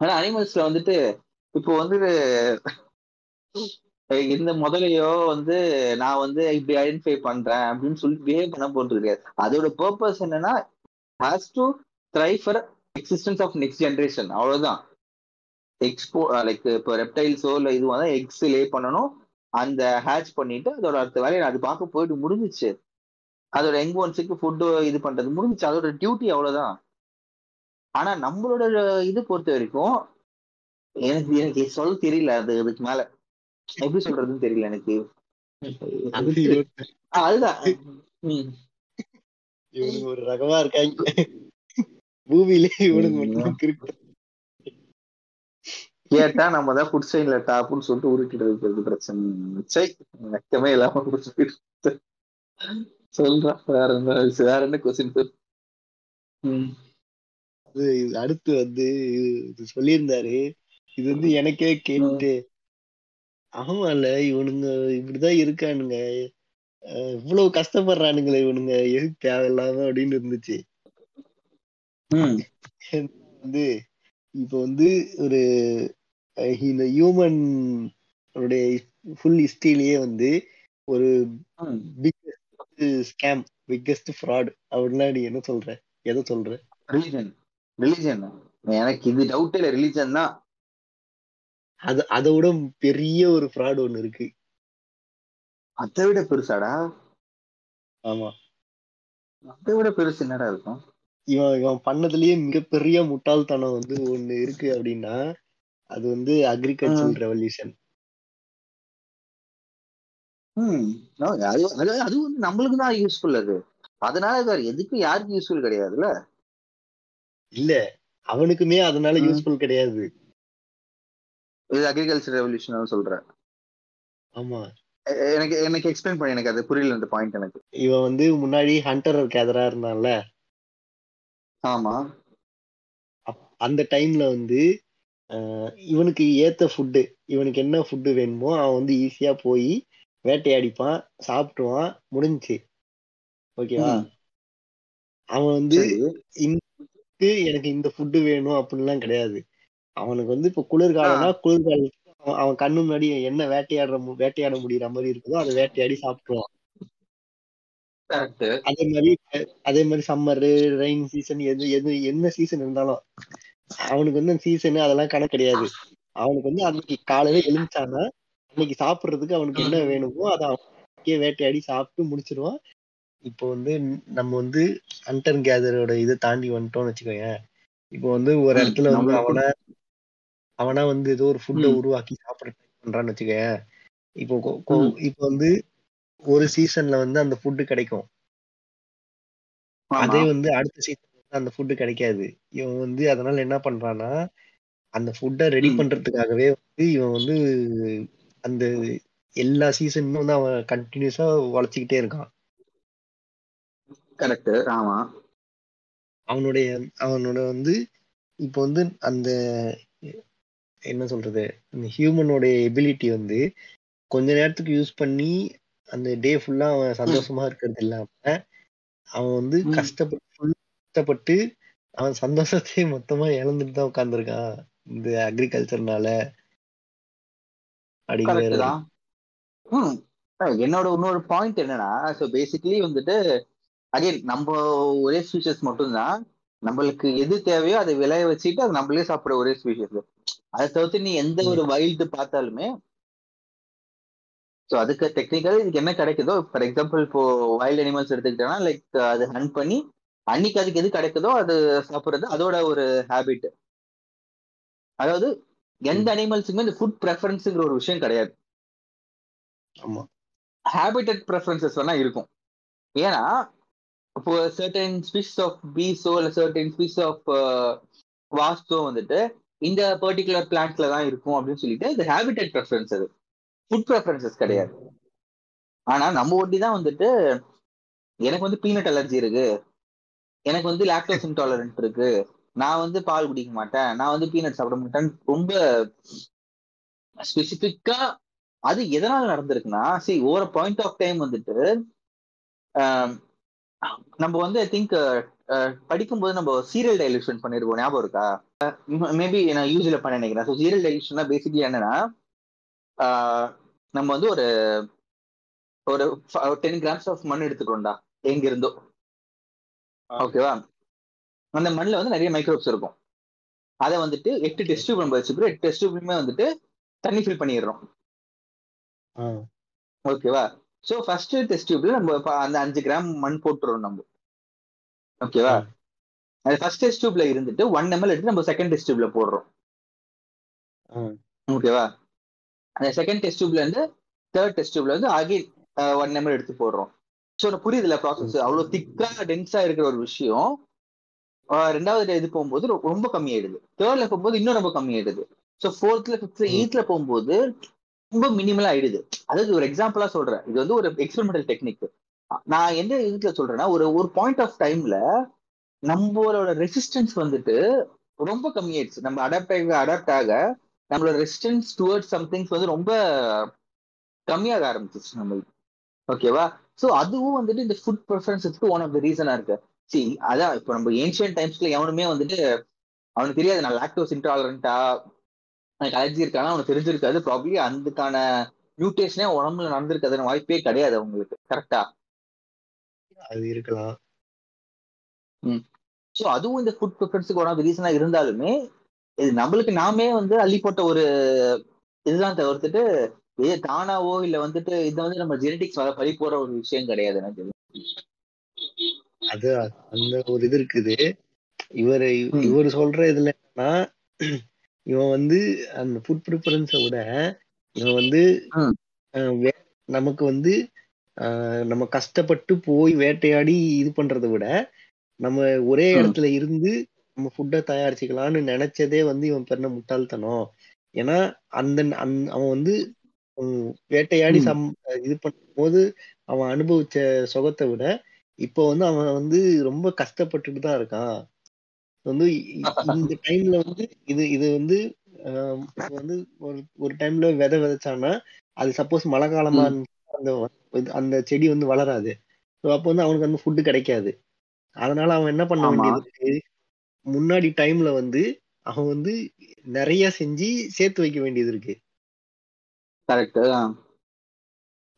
ஆனா அனிமல்ஸ்ல வந்துட்டு இப்போ வந்து இந்த முதலையோ வந்து நான் வந்து இப்படி ஐடென்டிஃபை பண்றேன் அப்படின்னு சொல்லி பிஹேவ் பண்ண போறது கிடையாது. அதோட பர்பஸ் என்னன்னா has to try for existence of next generation அவ்வளவுதான். எக்ஸ்போ லைக் uh, இப்போ ரெப்டைல்ஸோ இல்லை இதுவாக தான் எக்ஸ் லே பண்ணணும். அந்த ஹேட்ச் பண்ணிட்டு அதோட அடுத்த வேலையை அது பார்க்க போயிட்டு முடிஞ்சிச்சு. அதோட யங் ஒன்ஸுக்கு ஃபுட்டு இது பண்றது முடிஞ்சிச்சு. அதோட டியூட்டி அவ்வளவுதான். ஆனா நம்மளோட இது பொறுத்த வரைக்கும் எனக்கு எனக்கு சொல்ல தெரியல அது அதுக்கு மேல. எப்படி சொல்றதுன்னு தெரியல எனக்கு. அதுதான். இவனுங்க ஒரு ரகமா இருக்காங்க. பூமியிலே இவனுக்கு மட்டும் இருக்கு கேட்டா நம்ம தான் ஃபுட் சைன்ல டாப்னு சொல்லிட்டு உருட்டிட்டு இருக்கிறது பிரச்சனை. சை வெக்கமே இல்லாம உருட்டிட்டு. சொல்றேன் வேற என்ன வேற என்ன கொஸ்டின் அது அடுத்து வந்து சொல்லியிருந்தாரு. இது வந்து எனக்கே கேட்டு ஆமால இவனுங்க இப்படிதான் இருக்கானுங்க. இவ்வளவு கஷ்டப்படுறானுங்களே இவனுங்க. எதுக்கு தேவையில்லாம அப்படின்னு இருந்துச்சு. வந்து இப்ப வந்து ஒரு இந்த ஹியூமன் உடைய ஃபுல் ஹிஸ்டரியிலேயே வந்து ஒரு பிக்கஸ்ட் ஸ்கேம் பிக்கஸ்ட் ஃப்ராட் அப்படின்னா நீ என்ன சொல்ற? எதை சொல்ற? ரிலிஜன் ரிலிஜன் எனக்கு இது டவுட் இல்ல. ரிலிஜன் தான். அது அதை விட பெரிய ஒரு ஃப்ராட் ஒண்ணு இருக்கு. அதை விட பெருசாடா? ஆமா. அதை விட பெருசு என்னடா இருக்கும்? இவன் இவன் பண்ணதுலயே மிகப்பெரிய முட்டாள்தனம் வந்து ஒண்ணு இருக்கு அப்படின்னா அது வந்து அக்ரிகல்ச்சர் ரெவல்யூஷன் அது அது வந்து நம்மளுக்கு தான் யூஸ்ஃபுல் அது. அதனால வேற எதுக்கும் யாருக்கும் யூஸ்ஃபுல் கிடையாதுல்ல? இல்ல அவனுக்குமே அதனால. யூஸ்ஃபுல் கிடையாது. இது அக்ரிகல்ச்சர் ரெவல்யூஷன் சொல்றேன். ஆமா. எனக்கு எனக்கு எக்ஸ்பிளைன் பண்ணி எனக்கு அது புரியல இந்த பாயிண்ட் எனக்கு. இவன் வந்து முன்னாடி ஹண்டர் கேதரா இருந்தான்ல? ஆமா. அந்த டைம்ல வந்து இவனுக்கு ஏத்த ஃபுட்டு இவனுக்கு என்ன ஃபுட்டு வேணுமோ அவன் வந்து ஈஸியா போய் வேட்டையாடிப்பான் சாப்பிட்டுவான் முடிஞ்சுச்சு. ஓகேவா. அவன் வந்து சரி. "இதுக்கு எனக்கு இந்த ஃபுட்டு வேணும் அப்படின்லாம் கிடையாது. அவனுக்கு வந்து இப்ப குளிர்காலம்னா குளிர்காலத்துக்கு அவன் கண்ணு முன்னாடி என்ன வேட்டையாடுற வேட்டையாட முடியற மாதிரி இருக்குதோ அதை வேட்டையாடி சாப்பிட்டுருவான். கரெக்ட் அதே மாதிரி அதே மாதிரி சம்மர் ரெயின் சீசன் எது எது என்ன சீசன் இருந்தாலும் அவனுக்கு வந்து சீசன் அதெல்லாம் கணக்கு கிடையாது. அவனுக்கு வந்து அன்னைக்கு காலையில எழுந்துச்சானா அன்னைக்கு சாப்பிடுறதுக்கு அவனுக்கு என்ன வேணுமோ அதை அவன் வேட்டையாடி சாப்பிட்டு முடிச்சிருவான். இப்போ வந்து நம்ம வந்து ஹண்டர் கேதரோட இதை தாண்டி வந்துட்டோம்னு வச்சுக்கோங்க இப்போ வந்து ஒரு இடத்துல வந்து அவனா அவனா வந்து ஏதோ ஒரு ஃபுட்டை. உருவாக்கி சாப்பிட ட்ரை பண்றான்னு வச்சுக்கோங்க இப்போ. இப்போ வந்து ஒரு சீசன்ல வந்து அந்த ஃபுட்டு கிடைக்கும். அதே வந்து அடுத்த சீசன் அந்த ஃபுட்டு கிடைக்காது. இவன் வந்து அதனால என்ன பண்றான்னா அந்த ஃபுட்டை ரெடி. பண்றதுக்காகவே வந்து இவன் வந்து அந்த எல்லா சீசனும் வந்து அவன் கண்டினியூஸா உழைச்சிக்கிட்டே இருக்கான். கரெக்ட் ஆமா. அவனுடைய அவனோட வந்து இப்போ வந்து அந்த என்ன சொல்றது அந்த ஹியூமனோட எபிலிட்டி வந்து கொஞ்ச நேரத்துக்கு யூஸ் பண்ணி அந்த டே ஃபுல்லா அவன் சந்தோஷமா இருக்கிறது இல்லாம அவன் வந்து. கஷ்டப்பட்டு கஷ்டப்பட்டு அவன் சந்தோஷத்தையே மொத்தமா இழந்துட்டு தான் உட்கார்ந்துருக்கான் இந்த அக்ரிகல்ச்சர்னால அப்படிங்கிற என்னோட இன்னொரு பாயிண்ட் என்னன்னா ஸோ பேசிக்கலி வந்துட்டு அகைன் நம்ம ஒரே ஸ்பீஷஸ் மட்டும்தான். நம்மளுக்கு எது தேவையோ அதை விளைய வச்சுட்டு அது நம்மளே சாப்பிடுற ஒரே ஸ்பீஷஸ் அதை தவிர்த்து நீ எந்த ஒரு வைல்டு பார்த்தாலுமே ஸோ அதுக்கு டெக்னிக்கலி இதுக்கு என்ன கிடைக்குதோ ஃபார் எக்ஸாம்பிள் இப்போ வைல்ட் அனிமல்ஸ் எடுத்துக்கிட்டோம்னா லைக் அது ஹண்ட் பண்ணி அன்னைக்கு அதுக்கு எது கிடைக்குதோ அது சாப்பிடுறது அதோட ஒரு ஹேபிட் அதாவது எந்த அனிமல்ஸுக்குமே இந்த ஃபுட் ப்ரெஃபரன்ஸுங்கிற ஒரு விஷயம் கிடையாது. ஆமா. ஹேபிட்டட் ப்ரெஃபரன்சஸ் வேணா இருக்கும். ஏன்னா இப்போ சர்டன் ஸ்பீஷஸ் ஆஃப் பீஸோ இல்லை சர்டன் ஸ்பீஷஸ் ஆஃப் வாஸ்தோ வந்துட்டு இந்த பர்டிகுலர் பிளான்ட்ல தான் இருக்கும் அப்படின்னு சொல்லிட்டு இது ஹேபிட்டட் ப்ரெஃபரன்ஸ் அது. ஃபுட் ப்ரெஃபரன்சஸ் கிடையாது. ஆனா நம்ம ஒட்டி தான் வந்துட்டு எனக்கு வந்து பீனட் அலர்ஜி இருக்கு. எனக்கு வந்து லாக்டோஸ் இன்டாலரன்ட் இருக்கு. நான் வந்து பால் குடிக்க மாட்டேன். நான் வந்து பீனட் சாப்பிட மாட்டேன். ரொம்ப ஸ்பெசிபிக்கா அது எதனால நடந்திருக்குன்னா சரி ஓவர பாயிண்ட் ஆஃப் டைம் வந்துட்டு நம்ம வந்து ஐ திங்க் படிக்கும்போது நம்ம சீரியல் டைலூஷன் பண்ணிருக்கோம் ஞாபகம் இருக்கா? மேபி நான் யூஸ்ல பண்ண நினைக்கிறேன். ஸோ சீரியல் டைலூஷன்னா பேசிக்கலி என்னன்னா ஆஹ், நம்ம வந்து ஒரு ஒரு டென் கிராம்ஸ் ஆஃப் மண் எடுத்துக்கிறோம்டா எங்க இருந்தோ ஓகேவா அந்த மண்ணில் வந்து நிறைய மைக்ரோப்ஸ் இருக்கும். அதை வந்துட்டு எட்டு டெஸ்ட் டியூப் நம்ம வச்சுக்கிறோம். எட்டு டெஸ்ட் டியூப்லையுமே வந்துட்டு தண்ணி ஃபில் பண்ணிடுறோம். ஓகேவா ஸோ ஃபர்ஸ்ட் டெஸ்ட் டியூப்ல நம்ம அந்த அஞ்சு கிராம் மண் போட்டுறோம் நம்ம. ஓகேவா. அது ஃபர்ஸ்ட் டெஸ்ட் டியூப்ல இருந்துட்டு ஒன் எம்எல் எடுத்து நம்ம செகண்ட் டெஸ்ட் டியூப்ல போடுறோம். ஓகேவா அந்த செகண்ட் டெஸ்ட் டியூப்ல இருந்து தேர்ட் டெஸ்ட் டியூப்ல இருந்து அகைன் ஒன் எம்எல் எடுத்து போடுறோம். ஸோ புரியுதுல ப்ராசஸ் அவ்வளோ திக்கா டென்ஸா இருக்கிற ஒரு விஷயம். ரெண்டாவது இது போகும்போது ரொம்ப கம்மியாயிடுது. தேர்ட்ல போகும்போது இன்னும் ரொம்ப கம்மியாயிடுது. ஸோ ஃபோர்த்ல ஃபிஃப்த்ல. எயித்ல போகும்போது ரொம்ப மினிமலா ஆயிடுது. அதாவது ஒரு எக்ஸாம்பிளா சொல்றேன். இது வந்து ஒரு எக்ஸ்பெரிமெண்டல் டெக்னிக் நான் எந்த இதுல சொல்றேன்னா ஒரு ஒரு பாயிண்ட் ஆஃப் டைம்ல நம்மளோட ரெசிஸ்டன்ஸ் வந்துட்டு ரொம்ப கம்மியாயிடுச்சு. நம்ம அடாப்ட் ஆக அடாப்ட் ஆக நம்மளோட ரெசிஸ்டன்ஸ் டுவர்ட்ஸ் சம்திங்ஸ் வந்து ரொம்ப கம்மியாக ஆரம்பிச்சிச்சு நம்மளுக்கு. ஓகேவா ஸோ அதுவும் வந்துட்டு இந்த ஃபுட் ப்ரிஃபரன்ஸஸ்க்கு ஒன் ஆஃப் த ரீசனா இருக்கு. சி அதான் இப்போ நம்ம ஏன்ஷியன் டைம்ஸ்ல எவனுமே வந்துட்டு அவனுக்கு தெரியாது நான் லாக்டோஸ் இன்டாலரண்டா எனக்கு அலர்ஜி இருக்கானா அவனுக்கு தெரிஞ்சிருக்காது. ப்ராப்ளி அதுக்கான மியூட்டேஷனே உடம்புல நடந்திருக்காதுன்னு வாய்ப்பே கிடையாது அவங்களுக்கு. கரெக்டா அது இருக்கலாம். ஸோ அதுவும் இந்த ஃபுட் ப்ரிஃபரன்ஸுக்கு ஒன் ஆஃப் ரீசனா இருந்தாலுமே இது நம்மளுக்கு நாமே வந்து அள்ளி போட்ட ஒரு இதுதான் தவிர்த்துட்டு இது தானாவோ இல்ல வந்துட்டு இது வந்து நம்ம ஜெனடிக்ஸ் வர பழி போற ஒரு விஷயம் கிடையாது எனக்கு. அது அந்த ஒரு இது இருக்குது இவரு. இவர் சொல்ற இதுல என்னன்னா இவன் வந்து அந்த ஃபுட் ப்ரிஃபரன்ஸை விட இவன் வந்து நமக்கு வந்து நம்ம கஷ்டப்பட்டு போய் வேட்டையாடி இது பண்றதை விட நம்ம ஒரே. இடத்துல இருந்து நம்ம ஃபுட்டை தயாரிச்சுக்கலாம்னு நினைச்சதே வந்து இவன் பண்ண முட்டாள்தனம். ஏன்னா அந்த அந்த- அவன் வந்து வேட்டையாடி. சம் இது பண்ணும்போது அவன் அனுபவிச்ச சுகத்தை விட இப்போ வந்து அவன் வந்து ரொம்ப கஷ்டப்பட்டுட்டு தான் இருக்கான். வந்து இந்த டைம்ல வந்து இது இது வந்து வந்து ஒரு ஒரு டைம்ல விதை விதைச்சான்னா அது சப்போஸ் மழை காலமா அந்த அந்த செடி வந்து வளராது. ஸோ அப்போ வந்து அவனுக்கு வந்து ஃபுட்டு கிடைக்காது. அதனால அவன் என்ன பண்ண வேண்டியது? முன்னாடி டைம்ல வந்து அவன் வந்து நிறைய செஞ்சு சேர்த்து வைக்க வேண்டியது இருக்கு. கரெக்ட்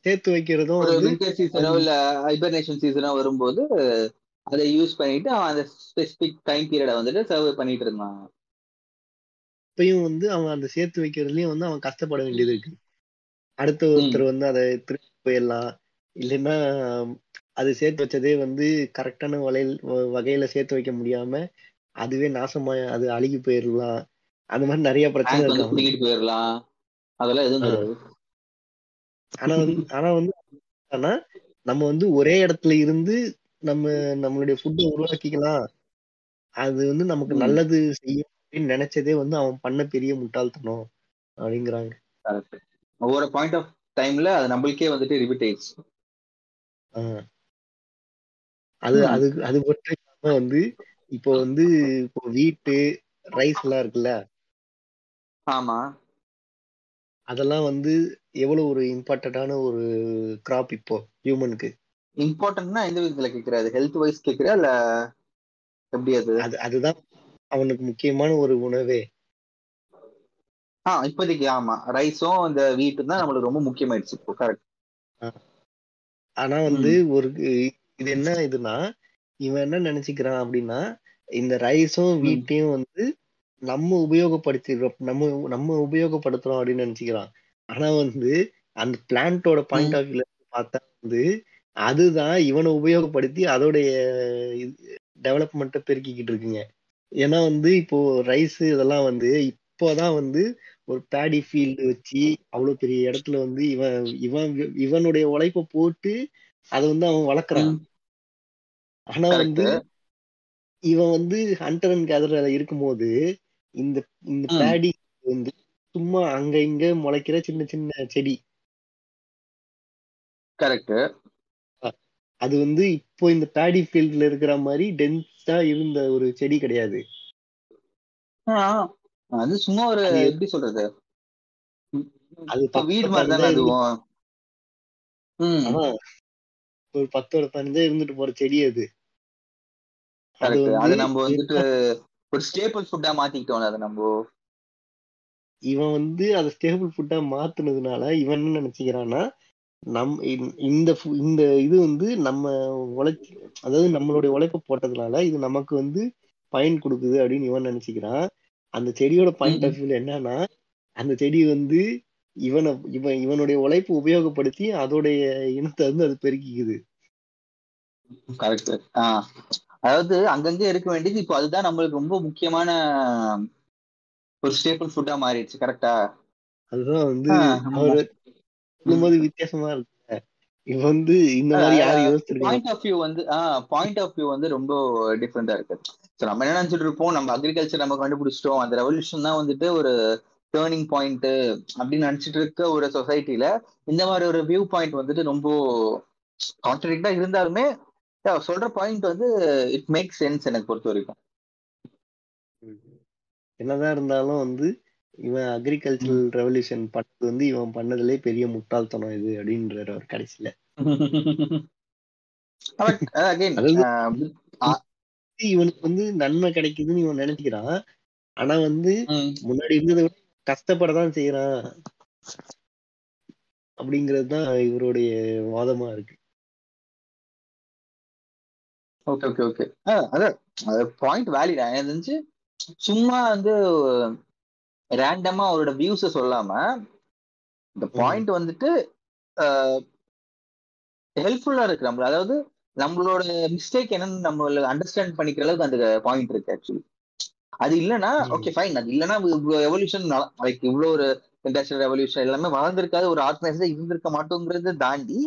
சேர்த்து வைக்கிறதும் வின்டர் சீசனோ இல்ல ஹைபர்னேஷன் சீசனோ வரும்போது அதை யூஸ் பண்ணிட்டு அவன் அந்த ஸ்பெசிபிக் டைம் பீரியட வந்துட்டு சர்வ் பண்ணிட்டு இருந்தான். இப்பயும் வந்து அவன் அந்த சேர்த்து வைக்கிறதுலயும் வந்து அவன் கஷ்டப்பட வேண்டியது இருக்கு. அடுத்த. ஒருத்தர் வந்து அதை திருப்பி போயிடலாம். இல்லைன்னா அது சேர்த்து வச்சதே வந்து கரெக்டான வகையில் வகையில சேர்த்து வைக்க முடியாம அதுவே நாசமா அது அழுகி போயிடலாம் அந்த மாதிரி நிறைய பிரச்சனை இருக்கு போயிடலாம் அதெல்லாம் எதுவும் ஆனா வந்து ஆனா வந்து ஆனா நம்ம வந்து ஒரே இடத்துல இருந்து நம்ம நம்மளுடைய ஃபுட்டை உருவாக்கிக்கலாம். அது வந்து நமக்கு. நல்லது செய்யும் அப்படின்னு நினைச்சதே வந்து அவன் பண்ண பெரிய முட்டாள்தனம் அப்படிங்கிறாங்க. ஒவ்வொரு பாயிண்ட் ஆஃப் டைம்ல அது நம்மளுக்கே வந்துட்டு ரிப்பீட் ஆயிடுச்சு. அது. அது அது மட்டும் இல்லாம வந்து இப்போ வந்து இப்போ வீட்டு ரைஸ் எல்லாம் இருக்குல்ல? ஆமா. அதெல்லாம் வந்து எவ்வளவு ஒரு இம்பார்ட்டன்டான ஒரு கிராப் இப்போ ஹியூமனுக்கு இம்பார்ட்டன்ட்னா எந்த விதத்துல கேக்குறாரு ஹெல்த் வைஸ் கேக்குறா இல்ல எப்படி அது? அது அதுதான் அவனுக்கு முக்கியமான ஒரு உணவே. ஆ இப்போதைக்கு ஆமா. ரைஸும் இந்த வீட்டும் தான் நம்மளுக்கு ரொம்ப முக்கியமாயிடுச்சு இப்போ கரெக்ட் ஆனா வந்து ஒரு இது என்ன இதுனா இவன் என்ன நினைச்சுக்கிறான் அப்படின்னா இந்த ரைஸும். வீட்டையும் வந்து நம்ம உபயோகப்படுத்திடுறோம் நம்ம நம்ம உபயோகப்படுத்துறோம் அப்படின்னு நினைச்சுக்கிறான் ஆனா வந்து அந்த பிளான்ட்டோட பாயிண்ட். ஆஃப் வியூல பார்த்தா வந்து அதுதான் இவனை உபயோகப்படுத்தி அதோடைய டெவலப்மெண்ட்டை பெருக்கிக்கிட்டு இருக்குங்க ஏன்னா வந்து இப்போ ரைஸ் இதெல்லாம் வந்து இப்போதான் வந்து ஒரு பேடி ஃபீல்டு வச்சு அவ்வளவு பெரிய இடத்துல வந்து இவன் இவன் இவனுடைய உழைப்பை போட்டு அதை வந்து அவன் வளர்க்குறான். ஆனா வந்து இவன் வந்து ஹண்டர் அண்ட் கேதர் இருக்கும்போது இந்த இந்த. பேடி வந்து சும்மா அங்க இங்க முளைக்கிற சின்ன சின்ன செடி. கரெக்ட் அது வந்து இப்போ இந்த பேடி ஃபீல்ட்ல இருக்கிற மாதிரி டென்ஸா இருந்த ஒரு செடி கிடையாது. அது சும்மா ஒரு எப்படி சொல்றது? அது வீடு மாதிரி தானே அதுவும். ஒரு பத்து ஒரு பதினஞ்சா இருந்துட்டு போற செடி அது. அது நம்ம வந்துட்டு ஒரு ஸ்டேபிள் ஃபுட்டா மாத்திக்கிட்டோம் அதை நம்ம. இவன் வந்து அதை ஸ்டேபிள் ஃபுட்டா மாத்துனதுனால இவன் என்ன நினைச்சுக்கிறான்னா நம் இந்த- இந்த இது வந்து நம்ம உழைச்சி அதாவது நம்மளுடைய உழைப்பை போட்டதுனால இது நமக்கு வந்து பயன் கொடுக்குது அப்படின்னு இவன் நினைச்சுக்கிறான். அந்த செடியோட பாயிண்ட். ஆஃப் வியூல என்னன்னா அந்த செடி வந்து இவனை இவன் இவனுடைய உழைப்பு உபயோகப்படுத்தி அதோடைய இனத்தை வந்து அது பெருக்கிக்குது. கரெக்ட் அதாவது அங்கங்க இருக்க வேண்டியது இப்போ அதுதான் நம்மளுக்கு ரொம்ப முக்கியமான ஒரு ஸ்டேபிள் ஃபுட்டா மாறிடுச்சு கரெக்டா அதுதான் வந்து சொல்லும்போது வித்தியாசமா இருக்கு இவன் வந்து இந்த மாதிரி யாரும் யோசிச்சிருக்காங்க? பாயிண்ட் ஆஃப் வியூ வந்து பாயிண்ட் ஆஃப் வியூ வந்து ரொம்ப டிஃப்ரெண்டா இருக்கு. ஸோ நம்ம என்ன நினைச்சிட்டு இருப்போம்? நம்ம அக்ரிகல்ச்சர் நம்ம கண்டுபிடிச்சிட்டோம். அந்த ரெவல்யூஷன் தான் வந்துட்டு ஒரு டேர்னிங் பாயிண்ட் அப்படின்னு நினைச்சிட்டு இருக்க ஒரு சொசைட்டில இந்த மாதிரி ஒரு வியூ பாயிண்ட் வந்துட்டு ரொம்ப கான்ட்ரடிக்டா இருந்தாலுமே சொல்ற பாயிண்ட் வந்து இட் மேக் சென்ஸ் எனக்கு பொறுத்த வரைக்கும். என்னதான் இருந்தாலும் வந்து இவன் அக்ரிகல்ச்சரல் ரெவல்யூஷன் பண்ணது வந்து இவன் பண்ணதுலே பெரிய முட்டாள்தனம் இது அப்படின்றாரு அவர் கடைசியில. அதாவது இவனுக்கு வந்து நன்மை கிடைக்குதுன்னு இவன் நினைச்சுக்கிறான் ஆனா வந்து முன்னாடி இருந்ததை விட கஷ்டப்படதான் செய்யறான் அப்படிங்கிறது தான் இவருடைய வாதமா இருக்கு. ஓகே ஓகே ஓகே அதான் பாயிண்ட் வேலிட் எனக்கு தெரிஞ்சு சும்மா வந்து ரேண்டமா அவரோட வியூஸ சொல்லாம இந்த. பாயிண்ட் வந்துட்டு ஹெல்ப்ஃபுல்லா இருக்கு நம்மள. அதாவது நம்மளோட மிஸ்டேக் என்னன்னு நம்மள அண்டர்ஸ்டாண்ட் பண்ணிக்கிற அளவுக்கு அந்த பாயிண்ட் இருக்கு ஆக்சுவலி அது இல்லைன்னா ம். ஓகே ஃபைன் அது இல்லைன்னா எவல்யூஷன் லைக் இவ்வளோ ஒரு இண்டஸ்ட்ரியல் ரெவல்யூஷன் எல்லாமே வளர்ந்துருக்காது. ஒரு ஆர்கனைசேஷன் இருந்திருக்க மாட்டோங்கிறத தாண்டி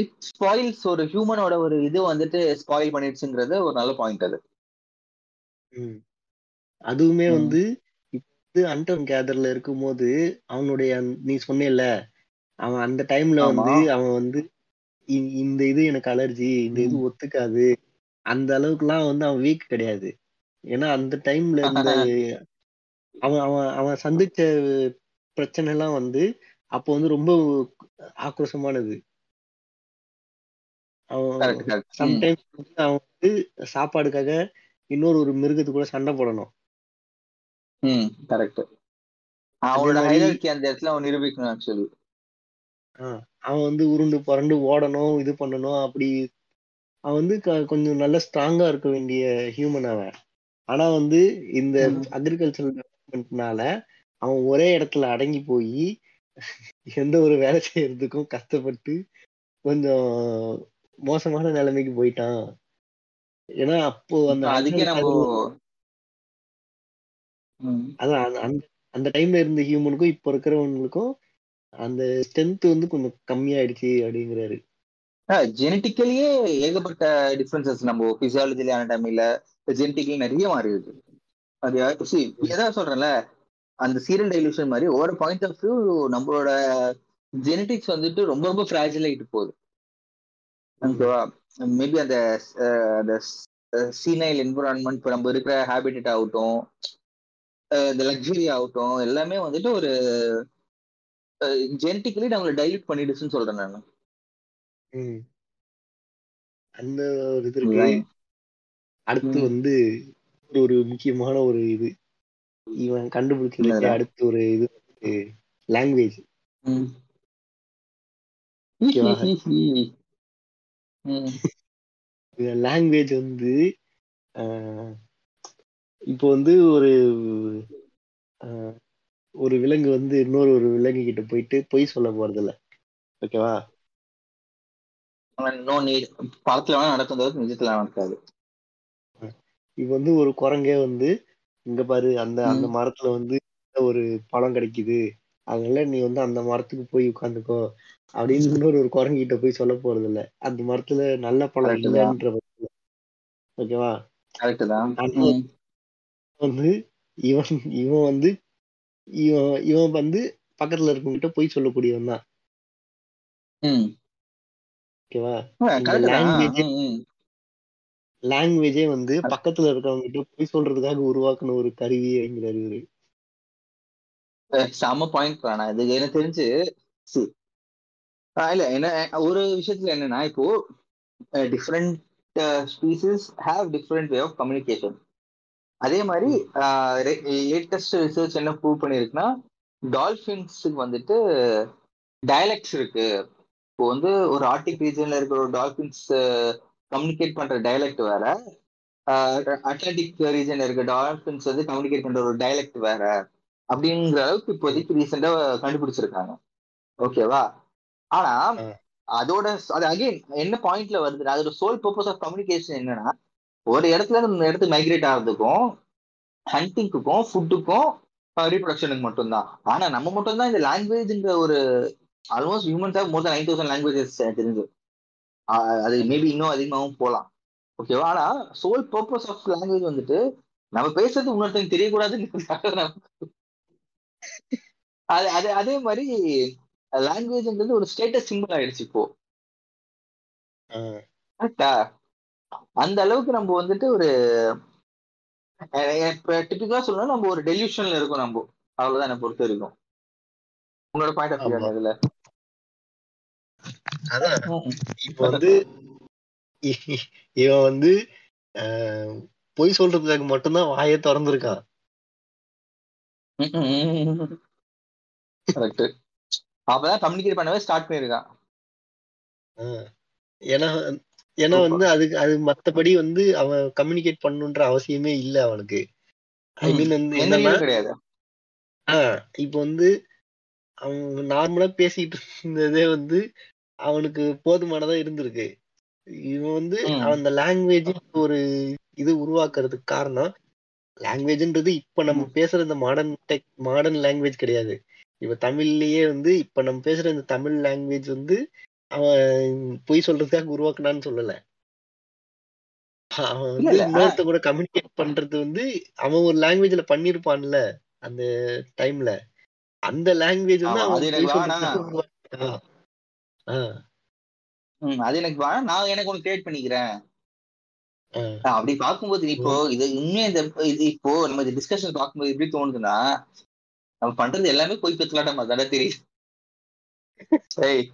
இட் ஸ்பாயில்ஸ் ஒரு ஹியூமனோட ஒரு இது வந்துட்டு ஸ்பாயில் பண்ணிடுச்சுங்கிறது ஒரு நல்ல பாயிண்ட் அது. அதுவுமே. வந்து இப்ப வந்து அண்டர் கேதர்ல இருக்கும்போது அவனுடைய நீ சொன்னேல்ல அவன் அந்த டைம்ல வந்து அவன் வந்து இந்த இது எனக்கு அலர்ஜி இந்த இது. ஒத்துக்காது அந்த அளவுக்குலாம் வந்து அவன் வீக் கிடையாது ஏன்னா அந்த டைம்ல இந்த அவன் அவன் அவன் சந்திச்ச பிரச்சனை எல்லாம் வந்து அப்போ வந்து ரொம்ப ஆக்ரோஷமானது சம்டைம்ஸ் அவன் வந்து சாப்பாடுக்காக இன்னொரு ஒரு மிருகத்து கூட சண்டை போடணும். ம் கரெக்ட் அவனோட ஹைரார்கி அந்த இடத்துல அவன் நிரூபிக்கணும் ஆக்சுவலி அவன் வந்து உருண்டு புரண்டு ஓடணும் இது பண்ணணும் அப்படி. அவன் வந்து கொஞ்சம் நல்ல ஸ்ட்ராங்கா இருக்க வேண்டிய ஹியூமன் அவன். ஆனா வந்து இந்த அக்ரிகல்ச்சரல் டெவலப்மெண்ட்னால அவன் ஒரே இடத்துல அடங்கி போய் எந்த ஒரு வேலை செய்யறதுக்கும் கஷ்டப்பட்டு கொஞ்சம் மோசமான நிலைமைக்கு போயிட்டான். ஏன்னா அப்போ அந்த அதுக்கே நம்ம. அதான் அந்த- அந்த டைம்ல இருந்த ஹியூமனுக்கும் இப்போ இருக்கிறவங்களுக்கும் அந்த ஸ்ட்ரென்த் வந்து கொஞ்சம் கம்மியாயிடுச்சு அப்படிங்கிறாரு. ஜெனட்டிக்கலியே ஏகப்பட்ட டிஃபரன்சஸ் நம்ம பிசியாலஜில அனாட்டமில ஜெனட்டிக்கலி நிறைய மாறி இருக்கு அது எதாவது சொல்றேன்ல அந்த சீரியல் டைலூஷன் மாதிரி ஒவ்வொரு பாயிண்ட் ஆஃப் வியூ நம்மளோட ஜெனட்டிக்ஸ் வந்துட்டு ரொம்ப ரொம்ப ஃப்ராஜில் ஆயிட்டு போகுது. ஓகேவா மேபி அந்த அந்த சீனைல் என்விரான்மெண்ட் இப்போ நம்ம இருக்கிற ஹேபிட்டட் ஆகட்டும் இந்த லக்ஸுரி ஆகட்டும் எல்லாமே வந்துட்டு ஒரு ஜெனட்டிக்கலி நம்மளை டைல்யூட் பண்ணிடுச்சுன்னு சொல்றேன் நான். அந்த ஒரு இது இருக்கு அடுத்து. வந்து ஒரு முக்கியமான ஒரு இது இவன் கண்டுபிடிச்சதுக்கு என்னதுடா? அடுத்து ஒரு இது லாங்குவேஜ். லாங்குவேஜ் வந்து இப்போ வந்து ஒரு ஒரு விலங்கு வந்து இன்னொரு ஒரு விலங்கு கிட்ட போயிட்டு பொய் சொல்ல போறது இல்ல ஓகேவா நோ நீட் படத்துல வேணா நடக்கும் நிஜத்துல நடக்காது. இப்போ வந்து ஒரு குரங்கே வந்து இங்க பாரு அந்த. அந்த மரத்துல வந்து ஒரு பழம் கிடைக்குது. அதனால நீ வந்து அந்த மரத்துக்கு போய் உட்காந்துக்கோ. அப்படின்னு இன்னொரு ஒரு குரங்கிட்ட போய் சொல்ல போறது இல்ல அந்த மரத்துல நல்ல பழம். இல்லைன்ற. ஓகேவா. வந்து இவன் இவன் வந்து இவன் இவன் வந்து பக்கத்துல இருக்கவங்கிட்ட போய் சொல்லக்கூடியவன் தான். ஓகேவா. லாங்குவேஜே வந்து பக்கத்துல இருக்கவங்க கிட்ட போய் சொல்றதுக்காக உருவாக்குன ஒரு கருவி அப்படிங்கிறாரு இவரு செம பாயிண்ட் எனக்கு தெரிஞ்சு இல்ல என்ன ஒரு விஷயத்துல என்னன்னா இப்போ different species have different way of communication அதே மாதிரி லேட்டஸ்ட் ரிசர்ச் என்ன ப்ரூவ் பண்ணிருக்குன்னா டால்ஃபின்ஸுக்கு வந்துட்டு டயலெக்ட்ஸ் இருக்கு. இப்போ வந்து ஒரு ஆர்டிக் ரீஜன்ல இருக்கிற ஒரு டால்ஃபின்ஸ் கம்யூனிகேட் பண்ற டயலெக்ட் வேற. அட்லாண்டிக் ரீஜன்ல இருக்க டால்ஃபின்ஸ் வந்து கம்யூனிகேட் பண்ற ஒரு டயலெக்ட் வேற. அப்படிங்கிற அளவுக்கு இப்போதைக்கு ரீசெண்டா கண்டுபிடிச்சிருக்காங்க. ஓகேவா ஆனா. அதோட அது அகைன் என்ன பாயிண்ட்ல வருது அதோட சோல் பர்பஸ் ஆஃப் கம்யூனிகேஷன் என்னன்னா ஒரு இடத்துல இருந்து இந்த இடத்துக்கு மைக்ரேட் ஆகிறதுக்கும் ஹண்டிங்க்குக்கும் ஃபுட்டுக்கும் ரீப்ரொடக்ஷனுக்கு மட்டும்தான். ஆனா நம்ம மட்டும்தான் இந்த லாங்குவேஜ்ங்கிற ஒரு almost humans have more than nine thousand languages தெரிஞ்சு. அது மேபி இன்னும் அதிகமாகவும் போகலாம் ஓகேவா ஆனா சோல் பர்பஸ் ஆஃப் லாங்குவேஜ் வந்துட்டு நம்ம பேசுறது இன்னொருத்தங்க தெரியக்கூடாதுன்னு அது அது அதே மாதிரி லாங்குவேஜ்ன்றது ஒரு ஸ்டேட்டஸ் சிம்பிள் ஆயிடுச்சு இப்போ. கரெக்டா அந்த அளவுக்கு நம்ம வந்துட்டு ஒரு டிபிக்கலா சொல்லணும் நம்ம ஒரு டெலியூஷன்ல இருக்கோம் நம்ம. அவ்வளவுதான் என்னை பொறுத்த வரைக்கும். உங்களோட பாயிண்ட் ஆஃப் வியூ. இதுல? அதான். இப்போ வந்து இவன் வந்து பொய் சொல்றதுக்காக மட்டும்தான் வாயை திறந்திருக்கான். கரெக்ட் அப்பதான் கம்யூனிகேட் பண்ணவே ஸ்டார்ட் பண்ணிருக்கான் ஆஹ், ஏன்னா ஏன்னா. வந்து அதுக்கு அது மத்தபடி வந்து அவன் கம்யூனிகேட் பண்ணணுன்ற அவசியமே இல்ல அவனுக்கு ஐ. மீன் வந்து என்னன்னா ஆஹ் இப்போ வந்து அவன் நார்மலா பேசிட்டு இருந்ததே வந்து அவனுக்கு போதுமானதா இருந்திருக்கு இவன் வந்து. அந்த லாங்குவேஜ் ஒரு இது உருவாக்குறதுக்கு காரணம் லாங்குவேஜ்ன்றது இப்ப நம்ம. பேசுற இந்த மாடர்ன் டெக் மாடர்ன் லாங்குவேஜ் கிடையாது இப்ப தமிழ்லயே வந்து இப்ப நம்ம பேசுற இந்த தமிழ் லாங்குவேஜ் வந்து அவன் பொய் சொல்றதுக்காக உருவாக்குனான்னு சொல்லல. அவன் வந்து இன்னொருத்த கூட கம்யூனிகேட் பண்றது வந்து அவன் ஒரு லாங்குவேஜ்ல பண்ணிருப்பான்ல அந்த டைம்ல அந்த லாங்குவேஜ் வந்து அவன் அது எனக்கு நான் எனக்கு ஒன்று கிரியேட் பண்ணிக்கிறேன். அப்படி பார்க்கும்போது இப்போ இது உண்மையா இந்த இது இப்போ நம்ம டிஸ்கஷன் பார்க்கும்போது எப்படி தோணுதுன்னா நம்ம பண்றது எல்லாமே போய் பெத்தலாட்டம் தானே தெரியுது. ஏய்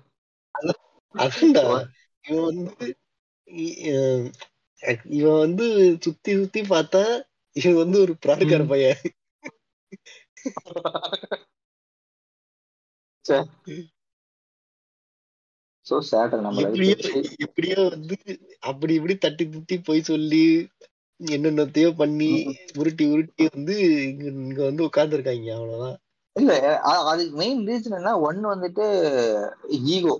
அதான்டா. ஒரு- இவன் வந்து இவன் வந்து சுத்தி சுத்தி பார்த்தா இவன் வந்து ஒரு பிராடுக்கார. பையன். எப்படியோ வந்து அப்படி இப்படி தட்டி தட்டி போய் சொல்லி என்னென்னத்தையோ பண்ணி. உருட்டி உருட்டி வந்து இங்க இங்க வந்து உட்கார்ந்துருக்காங்க அவ்வளவுதான். இல்ல அதுக்கு மெயின் ரீசன் என்ன? ஒன்னு வந்துட்டு ஈகோ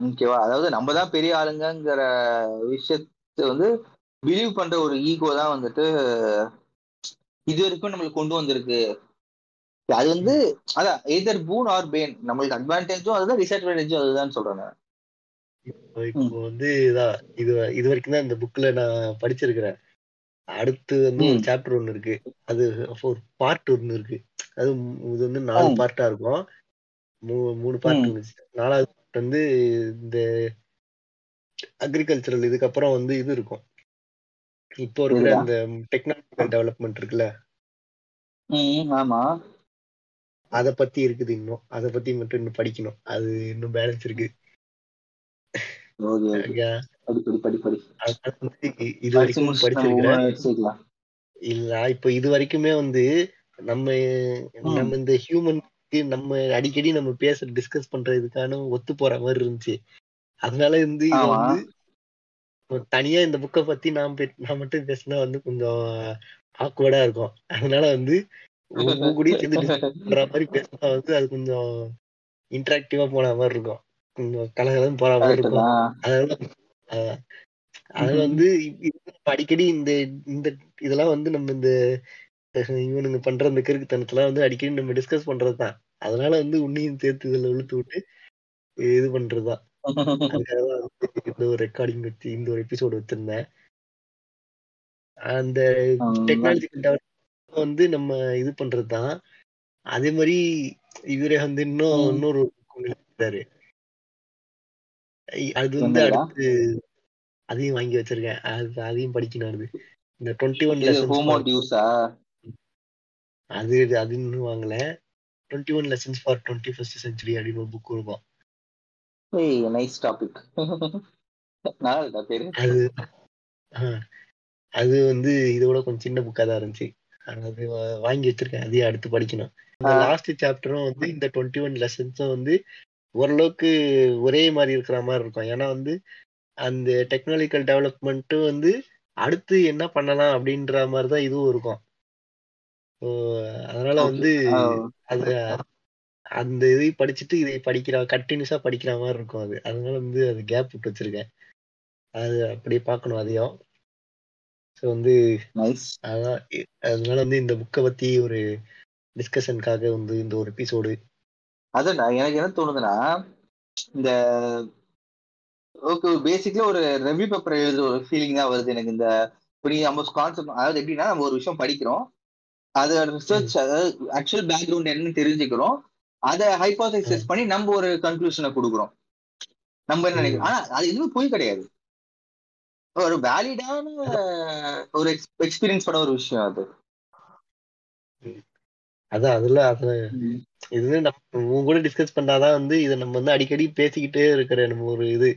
ஓகேவா அதாவது நம்ம தான் பெரிய ஆளுங்கங்கிற விஷயத்த வந்து பிலீவ் பண்ற ஒரு ஈகோ தான் வந்துட்டு இது வரைக்கும் நம்மளுக்கு கொண்டு வந்திருக்கு. அது வந்து அதான் எதர் பூன் ஆர் பேன் நம்மளுக்கு அட்வான்டேஜும் அதுதான் டிஸ்அட்வான்டேஜும் அதுதான் சொல்றேன் இப்போ வந்து இதான் இது இது வரைக்கும் தான் இந்த புக்ல நான் படிச்சிருக்கிறேன். அடுத்து வந்து ஒரு. சாப்டர் ஒன்னு இருக்கு. அது ஒரு பார்ட் ஒன்னு இருக்கு. அது இது வந்து நாலு. பார்ட்டா இருக்கும். மூணு பார்ட். இருந்துச்சு. நாலாவது part வந்து இந்த அக்ரிகல்ச்சரல் இதுக்கப்புறம் வந்து இது இருக்கும். இப்போ இருக்கிற. இந்த டெக்னாலஜிக்கல் டெவலப்மெண்ட் இருக்குல்ல? ஆமா. அத பத்தி இருக்குது இன்னும். அத பத்தி மட்டும் இன்னும் படிக்கணும். அது இன்னும் பேலன்ஸ் இருக்கு. படி படி. படி படி இது வரைக்கும் படிச்சிருக்கிறேன். இல்ல இப்போ இது வரைக்குமே வந்து நம்ம. நம்ம இந்த ஹியூமனுக்கு நம்ம அடிக்கடி நம்ம பேச டிஸ்கஸ் பண்ற இதுக்கான ஒத்து போற மாதிரி இருந்துச்சு. அதனால வந்து இத ஆமா. வந்து தனியா இந்த புக்கை பத்தி நான் நான் மட்டும் பேசினா வந்து கொஞ்சம் ஆக்வர்டா இருக்கும். அதனால வந்து கூடயும் சேர்ந்து பண்ற மாதிரி பேசினா வந்து அது கொஞ்சம் இன்டராக்டிவா போன மாதிரி இருக்கும். கொஞ்சம் கலகலன்னு போற மாதிரி இருக்கும். தான் அதனால அதனால வந்து அடிக்கடி இந்த இந்த இதெல்லாம் வந்து நம்ம இந்த இவனுங்க பண்ற இந்த கிறுக்குத்தனத்தெல்லாம் வந்து அடிக்கடி நம்ம டிஸ்கஸ் பண்றதுதான். அதனால வந்து உன்னையும் சேர்த்து இதுல இழுத்து விட்டு இது பண்றதுதான். இந்த ஒரு ரெக்கார்டிங் வச்சு இந்த ஒரு எபிசோடு வச்சிருந்தேன். அந்த டெவலப்மெண்ட் வந்து நம்ம இது பண்றதுதான். அதே மாதிரி இவரே வந்து இன்னும். இன்னொரு ஐ- அது வந்து அடுத்து அதையும் வாங்கி வச்சிருக்கேன். அது அதையும் படிக்கணும் அது. இந்த டுவெண்ட்டி ஒன் லெசன்ஸ் அது அது இன்னும் வாங்கல. Twenty one lessons for twenty first century அப்படின்னு ஒரு புக் இருக்கும். நைஸ் டாபிக் அது அது வந்து இதோட கொஞ்சம் சின்ன புக்கா தான் இருந்துச்சு. அது வாங்கி வச்சிருக்கேன். அதையும் அடுத்து படிக்கணும். லாஸ்ட் சாப்டரும் வந்து இந்த டுவெண்ட்டி ஒன் லெசன்ஸும் வந்து ஓரளவுக்கு ஒரே மாதிரி இருக்கிற மாதிரி இருக்கும். ஏன்னா வந்து அந்த டெக்னாலஜிக்கல் டெவலப்மெண்ட்டும் வந்து அடுத்து என்ன பண்ணலாம் அப்படின்ற மாதிரி தான் இதுவும் இருக்கும். அதனால வந்து அது அந்த இதை படிச்சுட்டு இதை படிக்கிற கண்டினியூஸா படிக்கிற மாதிரி இருக்கும் அது. அதனால வந்து அது கேப் விட்டு வச்சிருக்கேன். அது அப்படியே பார்க்கணும் அதையும். ஸோ வந்து அதான் அதனால வந்து இந்த புக்கை பத்தி ஒரு டிஸ்கஷனுக்காக வந்து இந்த ஒரு எபிசோடு அதான் எனக்கு என்ன தோணுதுன்னா இந்த ஓகே பேசிக்கலா ஒரு ரெவ்யூ பேப்பர் எழுதுற ஒரு ஃபீலிங் தான் வருது எனக்கு இந்த இப்ப நீங்க நம்ம கான்செப்ட் அதாவது எப்படின்னா நம்ம ஒரு விஷயம் படிக்கிறோம். அது ரிசர்ச் அதாவது ஆக்சுவல் பேக்ரவுண்ட் என்னன்னு தெரிஞ்சுக்கிறோம். அதை ஹைப்போதைசிஸ் பண்ணி நம்ம ஒரு கன்க்ளூஷனை கொடுக்குறோம். நம்ம என்ன நினைக்கிறோம்? ஆனா அது எதுவும் பொய் கிடையாது. ஒரு வேலிடான ஒரு எக்ஸ்பீரியன்ஸ் பட ஒரு விஷயம் அது. அதான் அதுல அது இது நம்ம உங்க கூட டிஸ்கஸ் பண்ணாதான் வந்து இதை நம்ம வந்து அடிக்கடி பேசிக்கிட்டே இருக்கிற நம்ம ஒரு இது.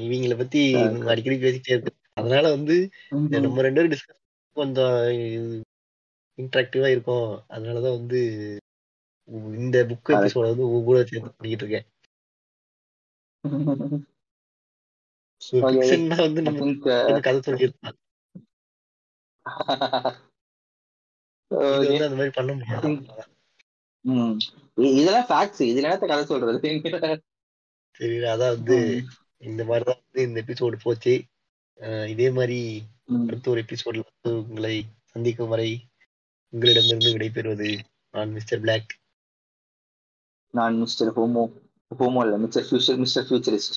இவங்கள பத்தி அடிக்கடி பேசிக்கிட்டே இருக்கு. அதனால வந்து நம்ம ரெண்டு பேரும் டிஸ்கஸ் கொஞ்சம் இன்ட்ராக்டிவா இருக்கும். அதனாலதான் வந்து இந்த புக் எபிசோட வந்து உங்க கூட சேர்ந்து பண்ணிக்கிட்டு இருக்கேன். வந்து நம்ம கதை சொல்லியிருப்பாங்க அந்த மாதிரி பண்ண முடியாது. இதெல்லாம் ஃபேக்ட்ஸ் இதுல என்னத்த கதை சொல்றது? சரி அதான் வந்து இந்த மாதிரிதான் வந்து இந்த எபிசோடு போச்சு. இதே மாதிரி. அடுத்த ஒரு எபிசோட்ல வந்து உங்களை சந்திக்கும் வரை உங்களிடமிருந்து விடைபெறுவது நான் மிஸ்டர் பிளாக். நான் மிஸ்டர் ஹோமோ ஹோமோ இல்ல மிஸ்டர் ஃபியூச்சர் மிஸ்டர் ஃபியூச்சரிஸ்ட்.